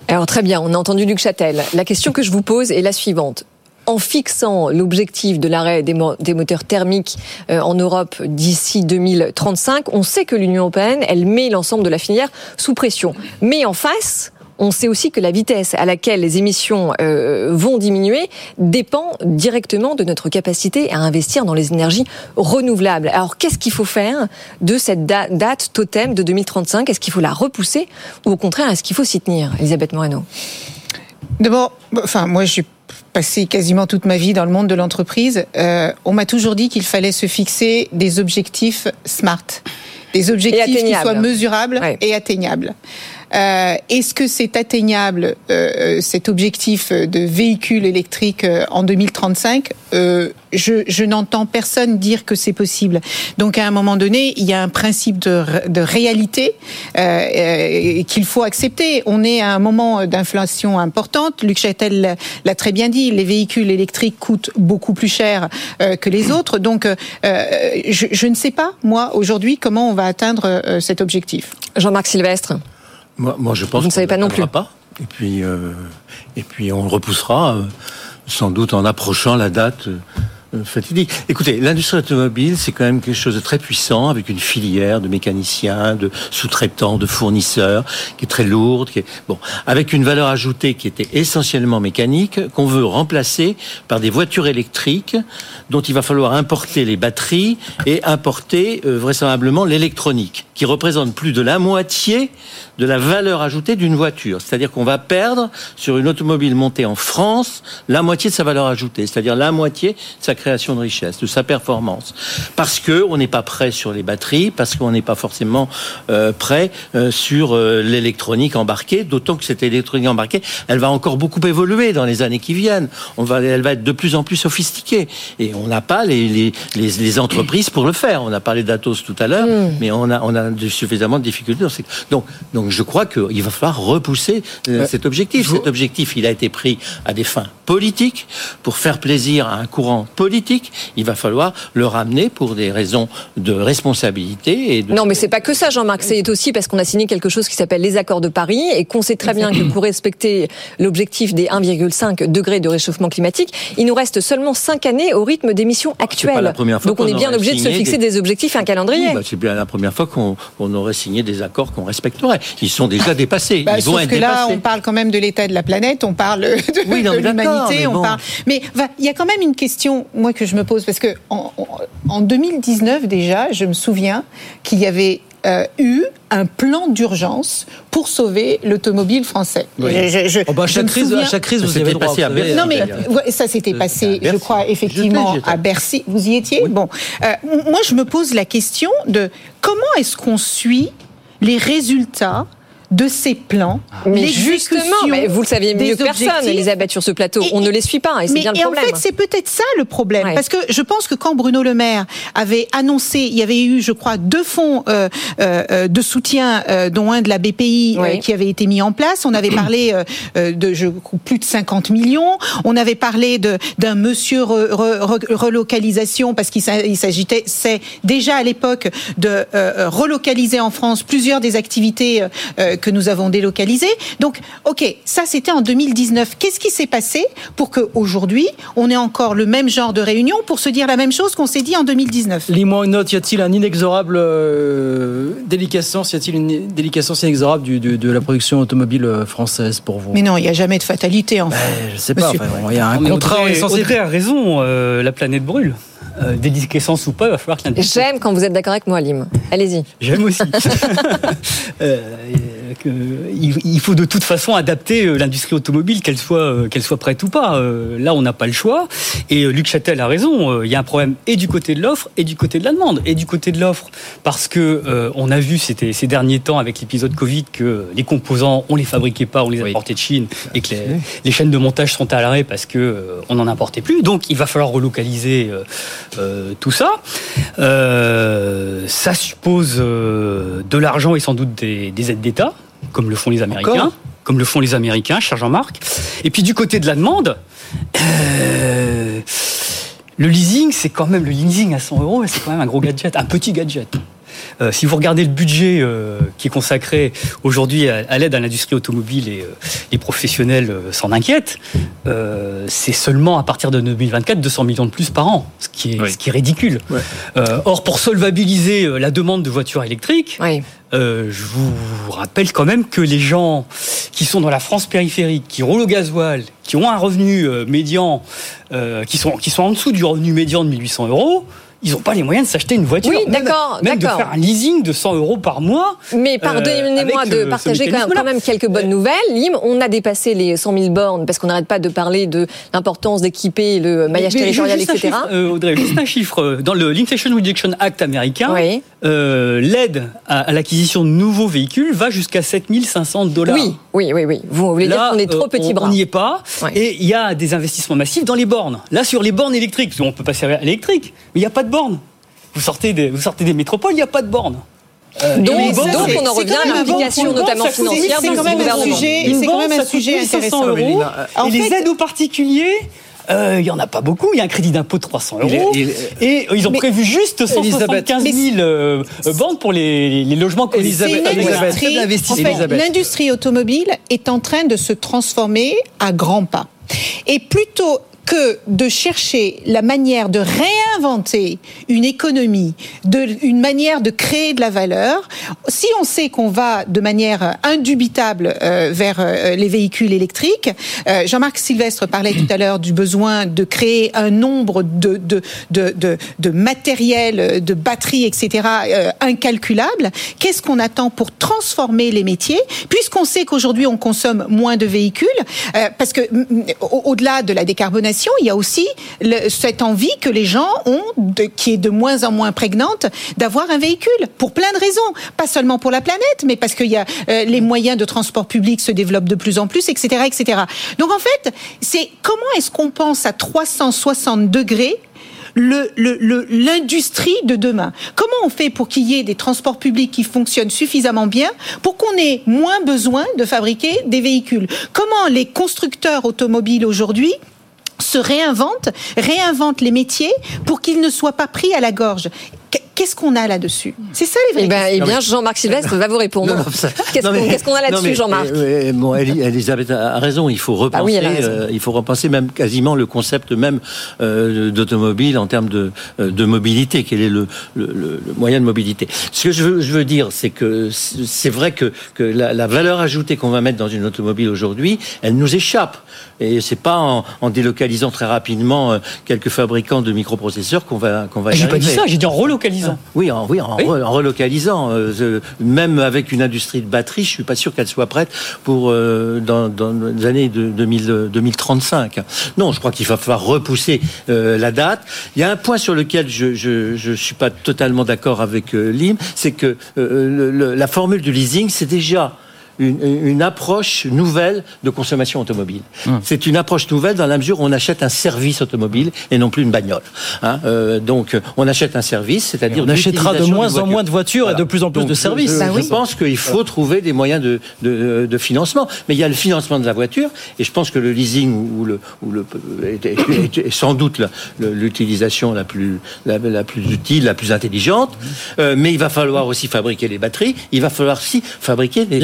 Alors très bien, on a entendu Luc Châtel. La question que je vous pose est la suivante en fixant l'objectif de l'arrêt des, moteurs thermiques euh, en Europe d'ici 2035, on sait que l'Union européenne, elle met l'ensemble de la filière sous pression. Mais en face, on sait aussi que la vitesse à laquelle les émissions euh, vont diminuer dépend directement de notre capacité à investir dans les énergies renouvelables. Alors qu'est-ce qu'il faut faire de cette date totem de 2035 Est-ce qu'il faut la repousser ou au contraire est-ce qu'il faut s'y tenir Elisabeth Moreno? D'abord, enfin moi je suis passé quasiment toute ma vie dans le monde de l'entreprise. Euh, on m'a toujours dit qu'il fallait se fixer des objectifs smart, des objectifs qui soient mesurables et atteignables. Euh, Est-ce que c'est atteignable euh, euh, cet objectif de véhicule électrique euh, en 2035 euh, Je, n'entends personne dire que c'est possible. Donc à un moment donné, il y a un principe de, réalité qu'il faut accepter. On est à un moment d'inflation importante. Luc Châtel l'a très bien dit. Les véhicules électriques coûtent beaucoup plus cher que les autres. Donc je, je ne sais pas moi aujourd'hui comment on va atteindre cet objectif. Jean-Marc Sylvestre. Moi, je pense Vous ne savez pas non plus. Pas. Et puis, euh, et puis on le repoussera euh, sans doute en approchant la date. Euh, fatidique. Écoutez, l'industrie automobile, c'est quand même quelque chose de très puissant, avec une filière de mécaniciens, de sous-traitants, de fournisseurs, qui est très lourde, qui est bon, avec une valeur ajoutée qui était essentiellement mécanique, qu'on veut remplacer par des voitures électriques, dont il va falloir importer les batteries et importer euh, vraisemblablement l'électronique, qui représente plus de la moitié de la valeur ajoutée d'une voiture. C'est-à-dire qu'on va perdre sur une automobile montée en France la moitié de sa valeur ajoutée, c'est-à-dire la moitié de sa création de richesse, de sa performance. Parce que on n'est pas prêt sur les batteries, parce qu'on n'est pas forcément euh, prêt euh, sur euh, l'électronique embarquée, d'autant que cette électronique embarquée, elle va encore beaucoup évoluer dans les années qui viennent. On va, elle va être de plus en plus sophistiquée. Et on n'a pas les, les, les, les, entreprises pour le faire. On a parlé d'Atos tout à l'heure, mm. mais on a, on a suffisamment de difficultés. Donc, donc je crois qu'il va falloir repousser cet objectif. Cet objectif, il a été pris à des fins politiques, pour faire plaisir à un courant politique. Il va falloir le ramener pour des raisons de responsabilité. Et de... Non, mais c'est pas que ça, Jean-Marc. C'est aussi parce qu'on a signé quelque chose qui s'appelle les accords de Paris et qu'on sait très bien que pour respecter l'objectif des 1,5 degrés de réchauffement climatique, il nous reste seulement 5 années au rythme d'émissions actuelles. Donc on est bien obligé de se fixer des, objectifs et un calendrier. Bah, c'est bien la première fois qu'on aurait signé des accords qu'on respecterait. Ils sont déjà dépassés. Bah, Ils vont être que là, dépassés. on parle quand même de l'état de la planète, on parle de, Oui, non, de l'humanité, mais on bon. parle. Mais il y a quand même une question, moi, que je me pose, parce que en, en 2019 déjà, je me souviens qu'il y avait euh, eu un plan d'urgence pour sauver l'automobile français. Oui. Je- je- Oh bah, chaque crise- souviens- à chaque crise, vous avez droit, passé à. Bercy. non mais ouais, ça s'était passé, je crois effectivement à Bercy. Vous y étiez Bon, Euh, moi je me pose la question de comment est-ce qu'on suit les résultats de ces plans. Mais justement, mais vous le saviez mieux que personne, Elisabeth, sur ce plateau. on ne les suit pas, et c'est bien le problème. en fait, c'est peut-être ça le problème. Parce que je pense que quand Bruno Le Maire avait annoncé, il y avait eu, je crois, deux fonds euh, euh, de soutien, euh, dont un de la BPI qui avait été mis en place. On avait parlé de je, plus de 50 millions. On avait parlé d'un monsieur relocalisation parce qu'il s'agitait, c'est déjà à l'époque de relocaliser en France plusieurs des activités que nous avons délocalisées. Donc, ok, ça c'était en 2019. Qu'est-ce qui s'est passé pour qu'aujourd'hui on ait encore le même genre de réunion pour se dire la même chose qu'on s'est dit en 2019 Lis-moi une note. Y a-t-il un inexorable euh, délicatesse? Y a-t-il une délicatesse inexorable du, de la production automobile euh, française pour vous? Mais non, il n'y a jamais de fatalité en fait. Ben, je sais pas. Il y a un contrat. censé... Audrey a raison. Euh, la planète brûle. Euh, déliquescence ou pas, il va falloir qu'il J'aime quand vous êtes d'accord avec moi, Lim. Allez-y. J'aime aussi. <laughs> euh, il faut de toute façon adapter euh, l'industrie automobile, qu'elle soit, euh, qu'elle soit prête ou pas. Euh, là, on n'a pas le choix. Et Luc Châtel a raison. Il y a un problème et du côté de l'offre et du côté de la demande. Et du côté de l'offre, parce que on a vu ces, ces derniers temps avec l'épisode Covid que les composants, on les fabriquait pas, on les importait de Chine et que les, chaînes de montage sont à l'arrêt parce que on n'en importait plus. Donc, il va falloir relocaliser tout ça. ça suppose de l'argent et sans doute des aides d'État comme le font les Américains, comme le font les Américains, cher Jean-Marc. Et puis du côté de la demande, euh, le leasing, c'est quand même le leasing à 100 euros, c'est quand même un gros gadget, un petit gadget. Euh, si vous regardez le budget euh, qui est consacré aujourd'hui à, l'aide à l'industrie automobile et euh, les professionnels s'en inquiètent, c'est seulement à partir de 2024 200 millions de plus par an, ce qui est, ce qui est ridicule. or, pour solvabiliser la demande de voitures électriques, je vous rappelle quand même que les gens qui sont dans la France périphérique, qui roulent au gasoil, qui ont un revenu médian, qui, sont, qui sont en dessous du revenu médian de 1800 euros, ils n'ont pas les moyens de s'acheter une voiture. Oui, d'accord, Même, de faire un leasing de 100 euros par mois. Mais pardonnez-moi euh, de partager quand même, quelques bonnes nouvelles. Lim, on a dépassé les 100 000 bornes parce qu'on n'arrête pas de parler de l'importance d'équiper le maillage territorial, etc. euh, Audrey, juste un chiffre. Dans le Inflation Reduction Act américain, euh, l'aide à, l'acquisition de nouveaux véhicules va jusqu'à 7500 dollars. Oui, oui, oui, oui. Vous voulez dire qu'on est trop petit bras. On n'y est pas. Et il y a des investissements massifs dans les bornes. Là, sur les bornes électriques, on peut passer à l'électrique, mais il n'y a pas de bornes. Vous sortez des, vous sortez des métropoles, il n'y a pas de bornes. Euh, donc, on en revient à l'implication notamment financière C'est quand même un sujet, c'est quand même un sujet intéressant. Euros. Et les aides aux particuliers, euh, il n'y en a pas beaucoup. Il y a un crédit d'impôt de 300 euros. et ils ont prévu juste 175 000 banques pour les, les logements Elisabeth, L'industrie automobile est en train de se transformer à grands pas. Et plutôt que de chercher la manière de réinventer une économie, de, une manière de créer de la valeur. Si on sait qu'on va de manière indubitable euh, vers euh, les véhicules électriques, euh, Jean-Marc Sylvestre parlait tout à l'heure du besoin de créer un nombre de, de, de, de, de matériel, de batteries, etc., incalculable. Qu'est-ce qu'on attend pour transformer les métiers Puisqu'on sait qu'aujourd'hui on consomme moins de véhicules, parce que au-delà de la décarbonation, il y a aussi cette envie que les gens ont, qui est de moins en moins prégnante, d'avoir un véhicule pour plein de raisons, pas seulement pour la planète, mais parce qu'il y euh, les moyens de transport public se développent de plus en plus, etc.. Donc en fait, c'est comment est-ce qu'on pense à 360 degrés l'industrie le, de demain? Comment on fait pour qu'il y ait des transports publics qui fonctionnent suffisamment bien pour qu'on ait moins besoin de fabriquer des véhicules? Comment les constructeurs automobiles aujourd'hui se réinvente, réinvente les métiers pour qu'ils ne soient pas pris à la gorge. Qu'est-ce qu'on a là-dessus? C'est ça les vrais Eh, bien, Jean-Marc Sylvestre va vous répondre. <laughs> Qu'est-ce qu'on a là-dessus, Jean-Marc? bon, Elisabeth a raison. Il faut ah repenser. euh, il faut repenser même quasiment le concept même euh, d'automobile en termes de, euh, de mobilité. Quel est le, le, le, moyen de mobilité? Ce que je veux, je veux dire, c'est que c'est vrai que, que la, la, valeur ajoutée qu'on va mettre dans une automobile aujourd'hui, elle nous échappe. Et c'est pas en, en, délocalisant très rapidement euh, quelques fabricants de microprocesseurs qu'on va qu'on va. J'ai pas dit ça. J'ai dit en relocalisant. Oui, en, oui, en, relocalisant. Euh, même avec une industrie de batterie, je suis pas sûr qu'elle soit prête pour euh, dans, dans, les années de, 2000, 2035. Non, je crois qu'il va falloir repousser euh, la date. Il y a un point sur lequel je je, je suis pas totalement d'accord avec Lim, c'est que le, la formule du leasing, c'est déjà une, une approche nouvelle de consommation automobile. Hum. C'est une approche nouvelle dans la mesure où on achète un service automobile et non plus une bagnole. Hein, euh, donc, on achète un service, c'est-à-dire on achètera de moins en moins de voitures et de plus en plus Donc, de services. Je, Bah je pense qu'il faut trouver des moyens de, de, de financement. Mais il y a le financement de la voiture, et je pense que le leasing ou le, ou le est, est- est- est sans doute l'utilisation la plus la, la plus utile, la plus intelligente. Euh, mais il va falloir aussi fabriquer les batteries. Il va falloir aussi fabriquer les-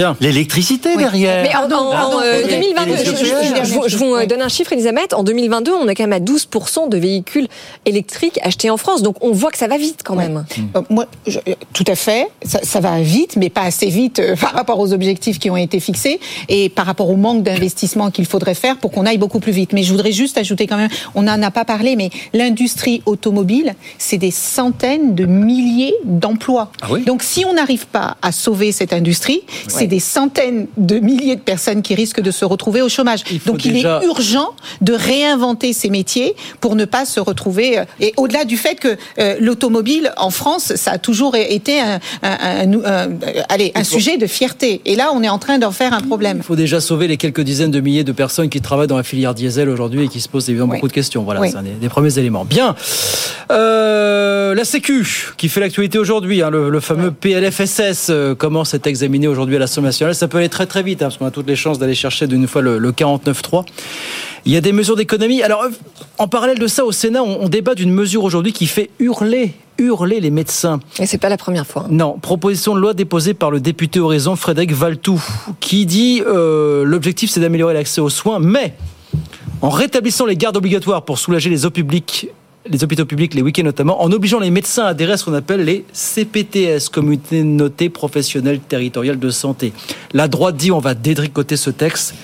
l'électricité derrière. Mais en, en- en, euh, Et les- 2022, et les je, je- je- je vous- je vous donne un chiffre, Elisabeth. En 2022, on est quand même à 12% de véhicules électriques achetés en France. Donc on voit que ça va vite quand même. Euh, moi, je- euh, tout à fait, ça, ça va vite, mais pas assez vite euh, <laughs> par rapport aux objectifs qui ont été fixés et par rapport au manque d'investissement qu'il faudrait faire pour qu'on aille beaucoup plus vite. Mais je voudrais juste ajouter quand même, on n'en a pas parlé, mais l'industrie automobile, c'est des centaines de milliers d'emplois. Donc si on n'arrive pas à sauver cette industrie, c'est des centaines de milliers de personnes qui risquent de se retrouver au chômage. Donc il est urgent de réinventer ces métiers pour ne pas se retrouver. euh, Et au-delà du fait que euh, l'automobile en France, ça a toujours été un, un- un- un- euh, allez, un sujet de fierté. Et là, on est en train d'en faire un problème. Il faut déjà sauver les quelques dizaines de milliers de personnes qui travaillent dans la filière diesel aujourd'hui et qui se posent évidemment beaucoup de questions. Voilà, Oui. c'est un des, des premiers éléments. Bien. Euh, la Sécu, qui fait l'actualité aujourd'hui, hein, le, le fameux PLFSS, euh, commence à être examiné aujourd'hui à l'Assemblée nationale? Ça peut aller très très vite, hein, parce qu'on a toutes les chances d'aller chercher d'une fois le, le 49.3. Il y a des mesures d'économie. Alors, euh, en parallèle de ça, au Sénat, on, on débat d'une mesure aujourd'hui qui fait hurler, hurler les médecins. Et c'est pas la première fois. Non, proposition de loi déposée par le député Horizon Frédéric Valtou, qui dit euh, l'objectif c'est d'améliorer l'accès aux soins, mais en rétablissant les gardes obligatoires pour soulager les hôpitaux publics, les hôpitaux publics les week-ends notamment, en obligeant les médecins à adhérer à ce qu'on appelle les CPTS, Communautés notées professionnelles territoriales de santé. La droite dit on va détricoter ce texte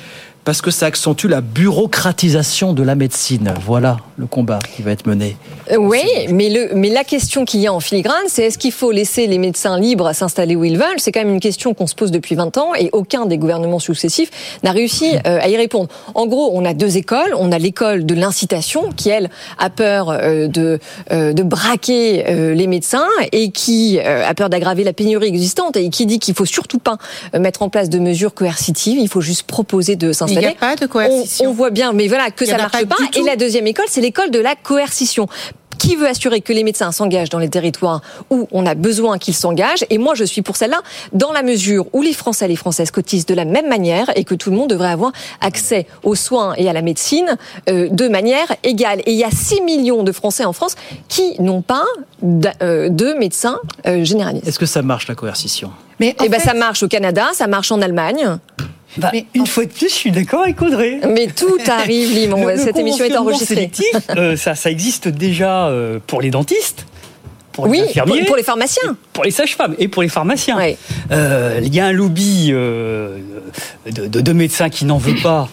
parce que ça accentue la bureaucratisation de la médecine. Voilà le combat qui va être mené. Euh, Oui, mais, le, mais la question qu'il y a en filigrane, c'est est-ce qu'il faut laisser les médecins libres à s'installer où ils veulent? C'est quand même une question qu'on se pose depuis 20 ans et aucun des gouvernements successifs n'a réussi euh, à y répondre. En gros, on a deux écoles. On a l'école de l'incitation qui, elle, a peur euh, de, de braquer les médecins et qui a peur d'aggraver la pénurie existante et qui dit qu'il faut surtout pas mettre en place de mesures coercitives. Il faut juste proposer de s'installer. Il n'y a pas de coercition. On, on voit bien, mais voilà, que ça a marche pas Et la deuxième école, c'est l'école de la coercition. Qui veut assurer que les médecins s'engagent dans les territoires où on a besoin qu'ils s'engagent? Et moi, je suis pour celle-là, dans la mesure où les Français et les Françaises cotisent de la même manière et que tout le monde devrait avoir accès aux soins et à la médecine euh, de manière égale. Et il y a 6 millions de Français en France qui n'ont pas euh, de médecins euh, généralistes. Est-ce que ça marche la coercition? Mais eh ben, ça marche au Canada, ça marche en Allemagne. Bah, une fois de plus, je suis d'accord avec Audrey. Mais tout arrive, Limon. <laughs> Cette émission est enregistrée. sélectif, <laughs> euh, ça, ça existe déjà euh, pour les dentistes. Pour Oui, les pour- pour les pharmaciens. pour les sages-femmes et pour les pharmaciens. Euh, Il y a un lobby de, de- de médecins qui n'en veut pas.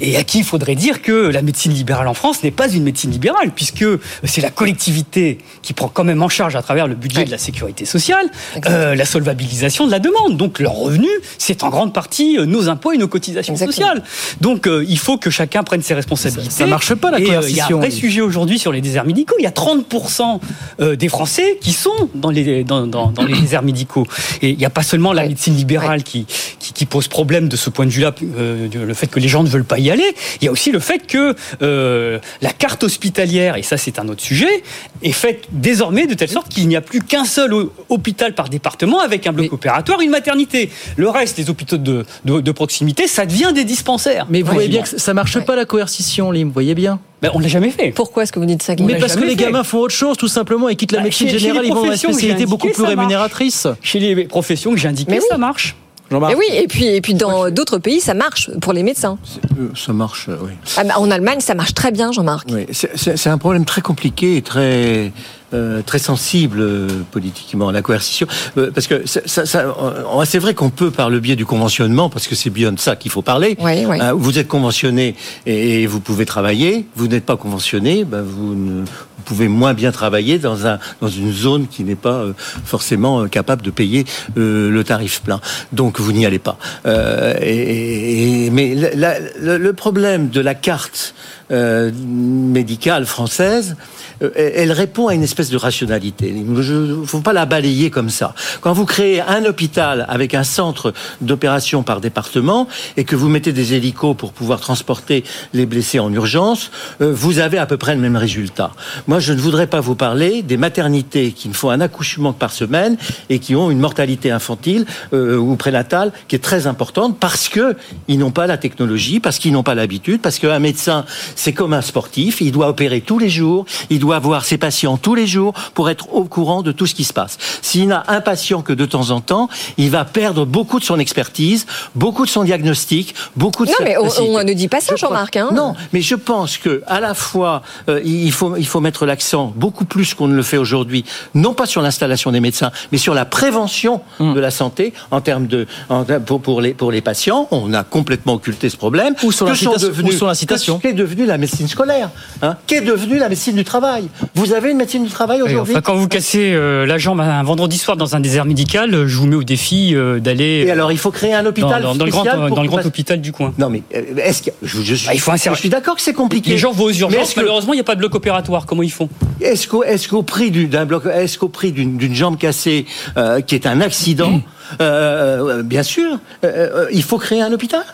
Et à qui il faudrait dire que la médecine libérale en France n'est pas une médecine libérale, puisque c'est la collectivité qui prend quand même en charge à travers le budget de la sécurité sociale euh, la solvabilisation de la demande. Donc leur revenu, c'est en grande partie euh, nos impôts et nos cotisations sociales. Donc euh, il faut que chacun prenne ses responsabilités. Ça- ça marche pas, la euh, Il y a coercition, un vrai sujet aujourd'hui sur les déserts médicaux. Il y a 30% euh, des Français qui sont dans les, dans, dans- dans les déserts médicaux. Et il n'y a pas seulement la médecine libérale qui, qui, qui pose problème de ce point de vue-là, euh, le fait que les gens ne veulent pas y aller. Il y a aussi le fait que euh, la carte hospitalière, et ça c'est un autre sujet, est faite désormais de telle sorte qu'il n'y a plus qu'un seul hôpital par département avec un bloc opératoire, une maternité. Le reste, les hôpitaux de, de, de proximité, ça devient des dispensaires. Mais vous voyez bien que ça marche pas la coercition, Lim, vous voyez bien? Ben, on l'a jamais fait. Pourquoi est-ce que vous dites ça, Mais parce que les gamins font autre chose, tout simplement, et quittent la Bah, médecine chez- chez générale, les ils vont dans j'ai spécialité beaucoup plus rémunératrice. Chez les professions que j'ai indiquées, Mais oui. ça marche. Jean-Marc Mais oui, et puis, et puis dans d'autres pays, ça marche pour les médecins. Euh, Ça marche, euh, oui. Ah, bah, En Allemagne, ça marche très bien, Jean-Marc. Oui, c'est- c'est c'est un problème très compliqué et très euh, très sensible euh, politiquement la coercition Euh, parce que ça, ça- ça- euh, c'est vrai qu'on peut par le biais du conventionnement parce que c'est bien de ça qu'il faut parler. Euh, vous êtes conventionné et, et vous pouvez travailler. Vous n'êtes pas conventionné, ben vous, ne- vous pouvez moins bien travailler dans un dans une zone qui n'est pas forcément capable de payer le tarif plein. Donc vous n'y allez pas. Euh, et, et- mais la- le problème de la carte euh, médicale française, euh, elle répond à une espèce de rationalité. Il ne faut pas la balayer comme ça. Quand vous créez un hôpital avec un centre d'opération par département et que vous mettez des hélicos pour pouvoir transporter les blessés en urgence, euh, vous avez à peu près le même résultat. Moi, je ne voudrais pas vous parler des maternités qui ne font un accouchement par semaine et qui ont une mortalité infantile euh, ou prénatale qui est très importante parce que ils n'ont pas la technologie, parce qu'ils n'ont pas l'habitude, parce qu'un médecin, c'est comme un sportif, il doit opérer tous les jours, il doit voir ses patients tous les jours pour être au courant de tout ce qui se passe. S'il n'a un patient que de temps en temps, il va perdre beaucoup de son expertise, beaucoup de son diagnostic, beaucoup de Non, mais on, ne dit pas ça, Jean-Marc. Hein. Non, mais je pense que à la fois, euh, il, faut, il faut mettre l'accent beaucoup plus qu'on ne le fait aujourd'hui, non pas sur l'installation des médecins, mais sur la prévention Hmm. de la santé en termes de en, pour, pour, les, pour les patients. On a complètement occulté ce problème. Ou sur l'incitation. Qu'est devenue la médecine scolaire hein Qu'est devenue la médecine du travail Vous avez une médecine du travail aujourd'hui enfin, Quand vous cassez euh, la jambe un vendredi soir dans un désert médical, je vous mets au défi euh, d'aller. Et alors, il faut créer un hôpital dans, dans, le grand, dans le grand hôpital du coin. Non, mais euh, est-ce que je, je, suis, bah, il faut je suis d'accord que c'est compliqué. Les gens vont aux urgences. Malheureusement, il n'y a pas de bloc opératoire. Comment ils font? Est-ce qu'au est prix d'un bloc, est-ce qu'au prix d'une jambe cassée euh, qui est un accident, euh, bien sûr, euh, il faut créer un hôpital?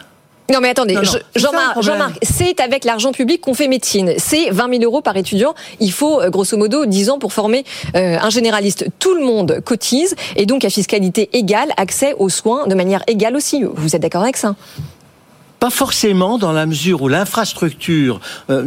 Non mais attendez, Jean-Marc, Jean c'est avec l'argent public qu'on fait médecine. C'est 20 000 euros par étudiant. Il faut grosso modo 10 ans pour former euh, un généraliste. Tout le monde cotise et donc à fiscalité égale, accès aux soins de manière égale aussi. Vous êtes d'accord avec ça? Pas forcément dans la mesure où l'infrastructure euh,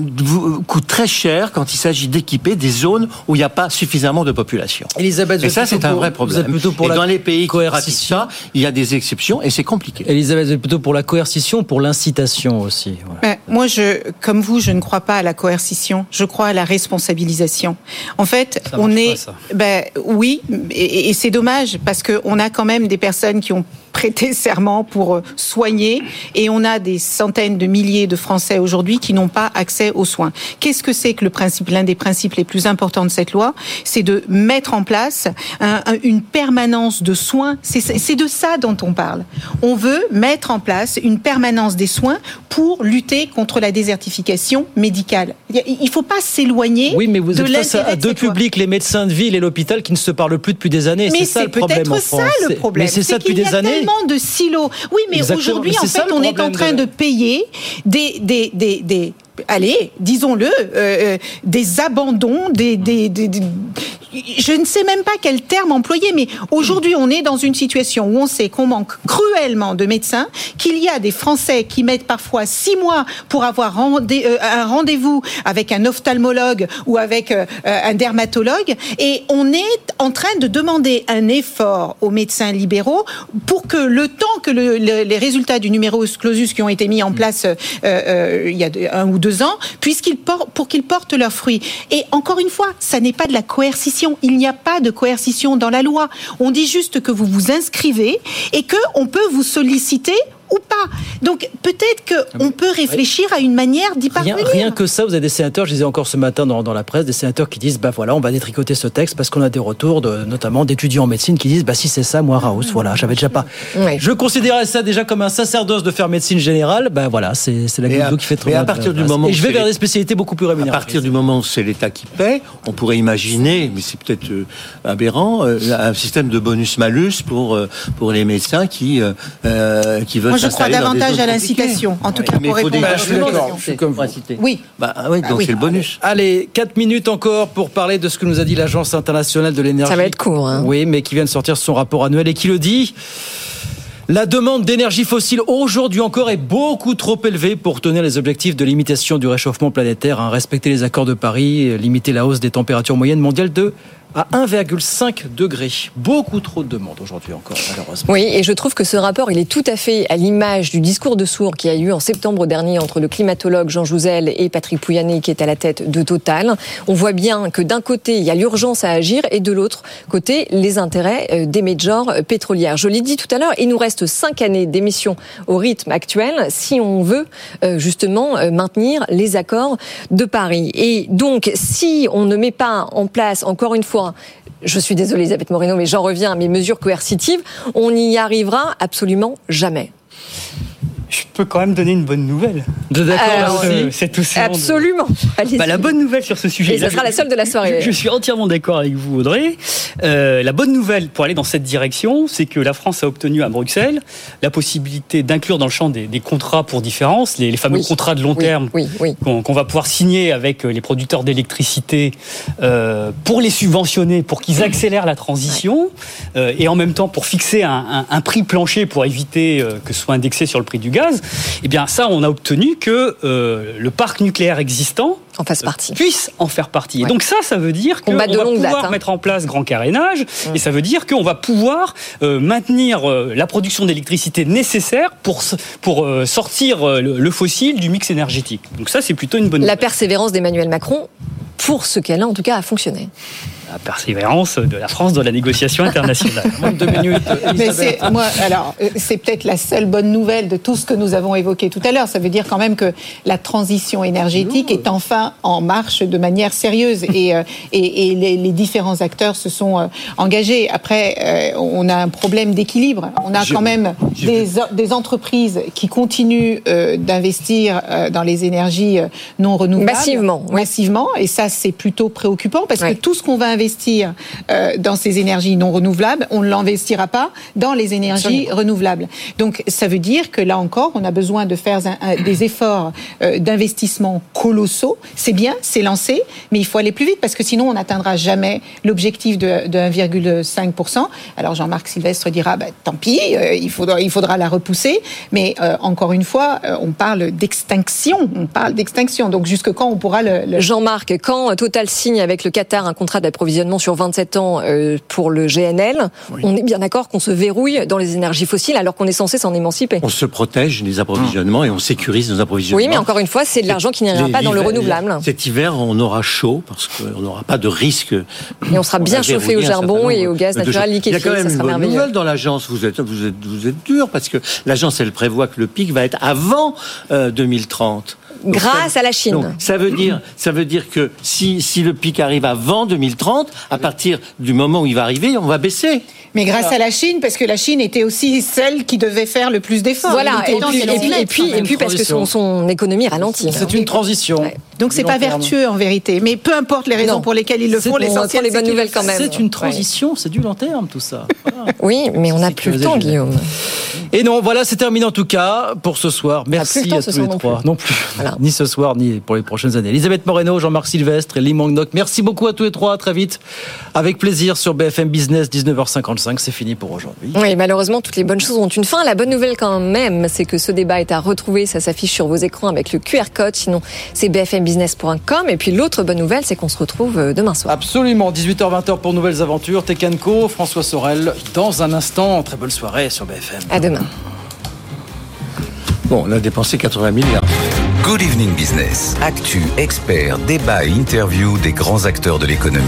coûte très cher quand il s'agit d'équiper des zones où il n'y a pas suffisamment de population. Elisabeth, et ça c'est un vrai problème. Plutôt pour et la dans les pays coercition. ça, il y a des exceptions et c'est compliqué. Elisabeth, êtes plutôt pour la coercition, pour l'incitation aussi. Voilà. Ben, moi, je, comme vous, je ne crois pas à la coercition. Je crois à la responsabilisation. En fait, ça on est, pas, ça. ben oui, et, et c'est dommage parce que on a quand même des personnes qui ont prêté serment pour soigner et on a des centaines de milliers de Français aujourd'hui qui n'ont pas accès aux soins. Qu'est-ce que c'est que le principe L'un des principes les plus importants de cette loi, c'est de mettre en place un, une permanence de soins. C'est de ça dont on parle. On veut mettre en place une permanence des soins pour lutter contre la désertification médicale. Il ne faut pas s'éloigner. Oui, mais vous de êtes face à deux publics, les médecins de ville et l'hôpital, qui ne se parlent plus depuis des années. C'est ça le problème en France. ça le problème. Mais c'est ça depuis des années. Tellement de silos. Oui, mais aujourd'hui, en fait, on est en train de- de payer des, des, des, des, allez, disons-le, euh, des abandons, des, des, des- des- je ne sais même pas quel terme employer, mais aujourd'hui, on est dans une situation où on sait qu'on manque cruellement de médecins, qu'il y a des Français qui mettent parfois six mois pour avoir euh, un rendez-vous avec un ophtalmologue ou avec euh, un dermatologue, et on est en train de demander un effort aux médecins libéraux pour que le temps que le- le- les résultats du numerus clausus qui ont été mis en place euh, euh, il y a un ou deux puisqu'ils pour qu'ils portent leurs fruits. Et encore une fois, ça n'est pas de la coercition. Il n'y a pas de coercition dans la loi. On dit juste que vous vous inscrivez et que on peut vous solliciter ou pas. Donc peut-être qu'on peut réfléchir à une manière d'y Rien, parvenir. rien que ça, vous avez des sénateurs, je disais encore ce matin dans, dans la presse, des sénateurs qui disent, bah voilà, on va détricoter ce texte parce qu'on a des retours, de, notamment d'étudiants en médecine qui disent, bah si c'est ça, moi, Raoult, voilà, j'avais déjà pas. Je considérais ça déjà comme un sacerdoce de faire médecine générale, bah voilà, c'est c'est la goutte à- qui fait trop mais à mal, partir du moment Et où je vais vers des spécialités beaucoup plus À rémunératrices. partir du moment où c'est l'État qui paie, on pourrait imaginer, mais c'est peut-être euh, aberrant, euh, un système de bonus-malus pour, euh, pour les médecins qui, euh, qui veulent Moi, je crois davantage à l'incitation, en tout cas pour il faut répondre à je suis comme. Oui. Bah oui, donc oui. c'est le bonus. Allez, 4 minutes encore pour parler de ce que nous a dit l'Agence internationale de l'énergie. Ça va être court. Hein. Oui, mais qui vient de sortir son rapport annuel et qui le dit. La demande d'énergie fossile aujourd'hui encore est beaucoup trop élevée pour tenir les objectifs de limitation du réchauffement planétaire, hein, respecter les accords de Paris, euh, limiter la hausse des températures moyennes mondiales de à 1,5 degré. Beaucoup trop de demandes aujourd'hui encore, malheureusement. Oui, et je trouve que ce rapport, il est tout à fait à l'image du discours de sourds qui a eu en septembre dernier entre le climatologue Jean Jouzel et Patrick Pouyanné, qui est à la tête de Total. On voit bien que d'un côté, il y a l'urgence à agir et de l'autre côté, les intérêts euh, des majors euh, pétrolières. Je l'ai dit tout à l'heure, il nous reste cinq années d'émissions au rythme actuel si on veut euh, justement maintenir les accords de Paris. Et donc, si on ne met pas en place, encore une fois, je suis désolée Elisabeth Moreno, mais j'en reviens à mes mesures coercitives, on n'y arrivera absolument jamais. Je peux quand même donner une bonne nouvelle. D'accord euh, C'est tout Absolument. Bah, la bonne nouvelle sur ce sujet. Et ça sera la seule de la soirée. Je, je suis entièrement d'accord avec vous, Audrey. Euh, la bonne nouvelle pour aller dans cette direction, c'est que la France a obtenu à Bruxelles la possibilité d'inclure dans le champ des, des contrats pour différence, les, les fameux Oui. contrats de long Oui, terme oui, oui. qu'on qu'on va pouvoir signer avec euh, les producteurs d'électricité euh, pour les subventionner, pour qu'ils accélèrent la transition, euh, et en même temps pour fixer un, un- un prix plancher pour éviter euh, que ce soit indexé sur le prix du gaz. Eh bien, ça, on a obtenu que euh, le parc nucléaire existant en fasse partie. puisse en faire partie. Et donc ça, ça veut dire qu'on va pouvoir date, hein. mettre en place grand carénage, et ça veut dire qu'on va pouvoir euh, maintenir euh, la production d'électricité nécessaire pour, pour sortir le, le fossile du mix énergétique. Donc ça, c'est plutôt une bonne La nouvelle. persévérance d'Emmanuel Macron, pour ce qu'elle a en tout cas, a fonctionné. La persévérance de la France dans la négociation internationale. Deux minutes. Mais c'est moi alors euh, c'est peut-être la seule bonne nouvelle de tout ce que nous avons évoqué tout à l'heure. Ça veut dire quand même que la transition énergétique est enfin en marche de manière sérieuse et euh, et, et les, les différents acteurs se sont euh, engagés. Après, on a un problème d'équilibre. On a quand même des, entreprises qui continuent d'investir dans les énergies non renouvelables Massivement, oui. massivement et ça c'est plutôt préoccupant parce que tout ce qu'on va investir euh, dans ces énergies non renouvelables, on ne l'investira pas dans les énergies Absolument. renouvelables. Donc ça veut dire que là encore, on a besoin de faire des efforts euh, d'investissement colossaux. C'est bien, c'est lancé, mais il faut aller plus vite parce que sinon on n'atteindra jamais l'objectif de, de 1,5%. Alors Jean-Marc Sylvestre dira, bah, tant pis, euh, il, faudra, il faudra la repousser, mais euh, encore une fois, on parle d'extinction, on parle d'extinction. Donc jusque quand on pourra le, le Jean-Marc, quand Total signe avec le Qatar un contrat d'approvisionnement sur 27 ans euh, pour le GNL, on est bien d'accord qu'on se verrouille dans les énergies fossiles alors qu'on est censé s'en émanciper. On se protège des approvisionnements et on sécurise nos approvisionnements. Oui, mais encore une fois, c'est de l'argent qui n'ira pas dans le renouvelable. Cet hiver, on aura chaud parce qu'on n'aura pas de risque. Et on sera bien chauffé au charbon et au gaz naturel liquéfié, Il y a quand même une bonne nouvelle dans l'agence. Vous êtes, vous êtes, vous êtes dur parce que l'agence, elle prévoit que le pic va être avant euh, 2030. Donc, Grâce ça- à la Chine. donc, ça veut dire, ça veut dire que si, si le pic arrive avant 2030, à partir du moment où il va arriver, on va baisser. Mais grâce à la Chine, parce que la Chine était aussi celle qui devait faire le plus d'efforts. Voilà, Il et puis, qu'elle et en puis, mette, et puis, quand et même. puis parce que son, son économie ralentit. C'est une transition. Donc c'est pas terme. vertueux en vérité. Mais peu importe les raisons Non. pour lesquelles ils le font, l'essentiel les c'est bonnes nouvelles le quand même. C'est une transition, c'est du long terme tout ça. Voilà. <laughs> Oui, mais on n'a plus le temps. Guillaume. Et non, voilà, c'est terminé en tout cas pour ce soir. Merci à tous les trois. Non plus. Ni ce soir, ni pour les prochaines années. Elisabeth Moreno, Jean-Marc Sylvestre et Lee Mangnock. Merci beaucoup à tous les trois. À très vite. Avec plaisir sur BFM Business, 19h55. C'est fini pour aujourd'hui. Oui, malheureusement, toutes les bonnes choses ont une fin. La bonne nouvelle quand même, c'est que ce débat est à retrouver. Ça s'affiche sur vos écrans avec le QR code. Sinon, c'est bfmbusiness.com. Et puis l'autre bonne nouvelle, c'est qu'on se retrouve euh, demain soir. Absolument. 18h-20h pour Nouvelles Aventures. Tekanko, François Sorel. Dans un instant, très bonne soirée sur BFM. À demain. Bon, on a dépensé 80 milliards. Good Evening Business. Actu, experts, débat et interview des grands acteurs de l'économie.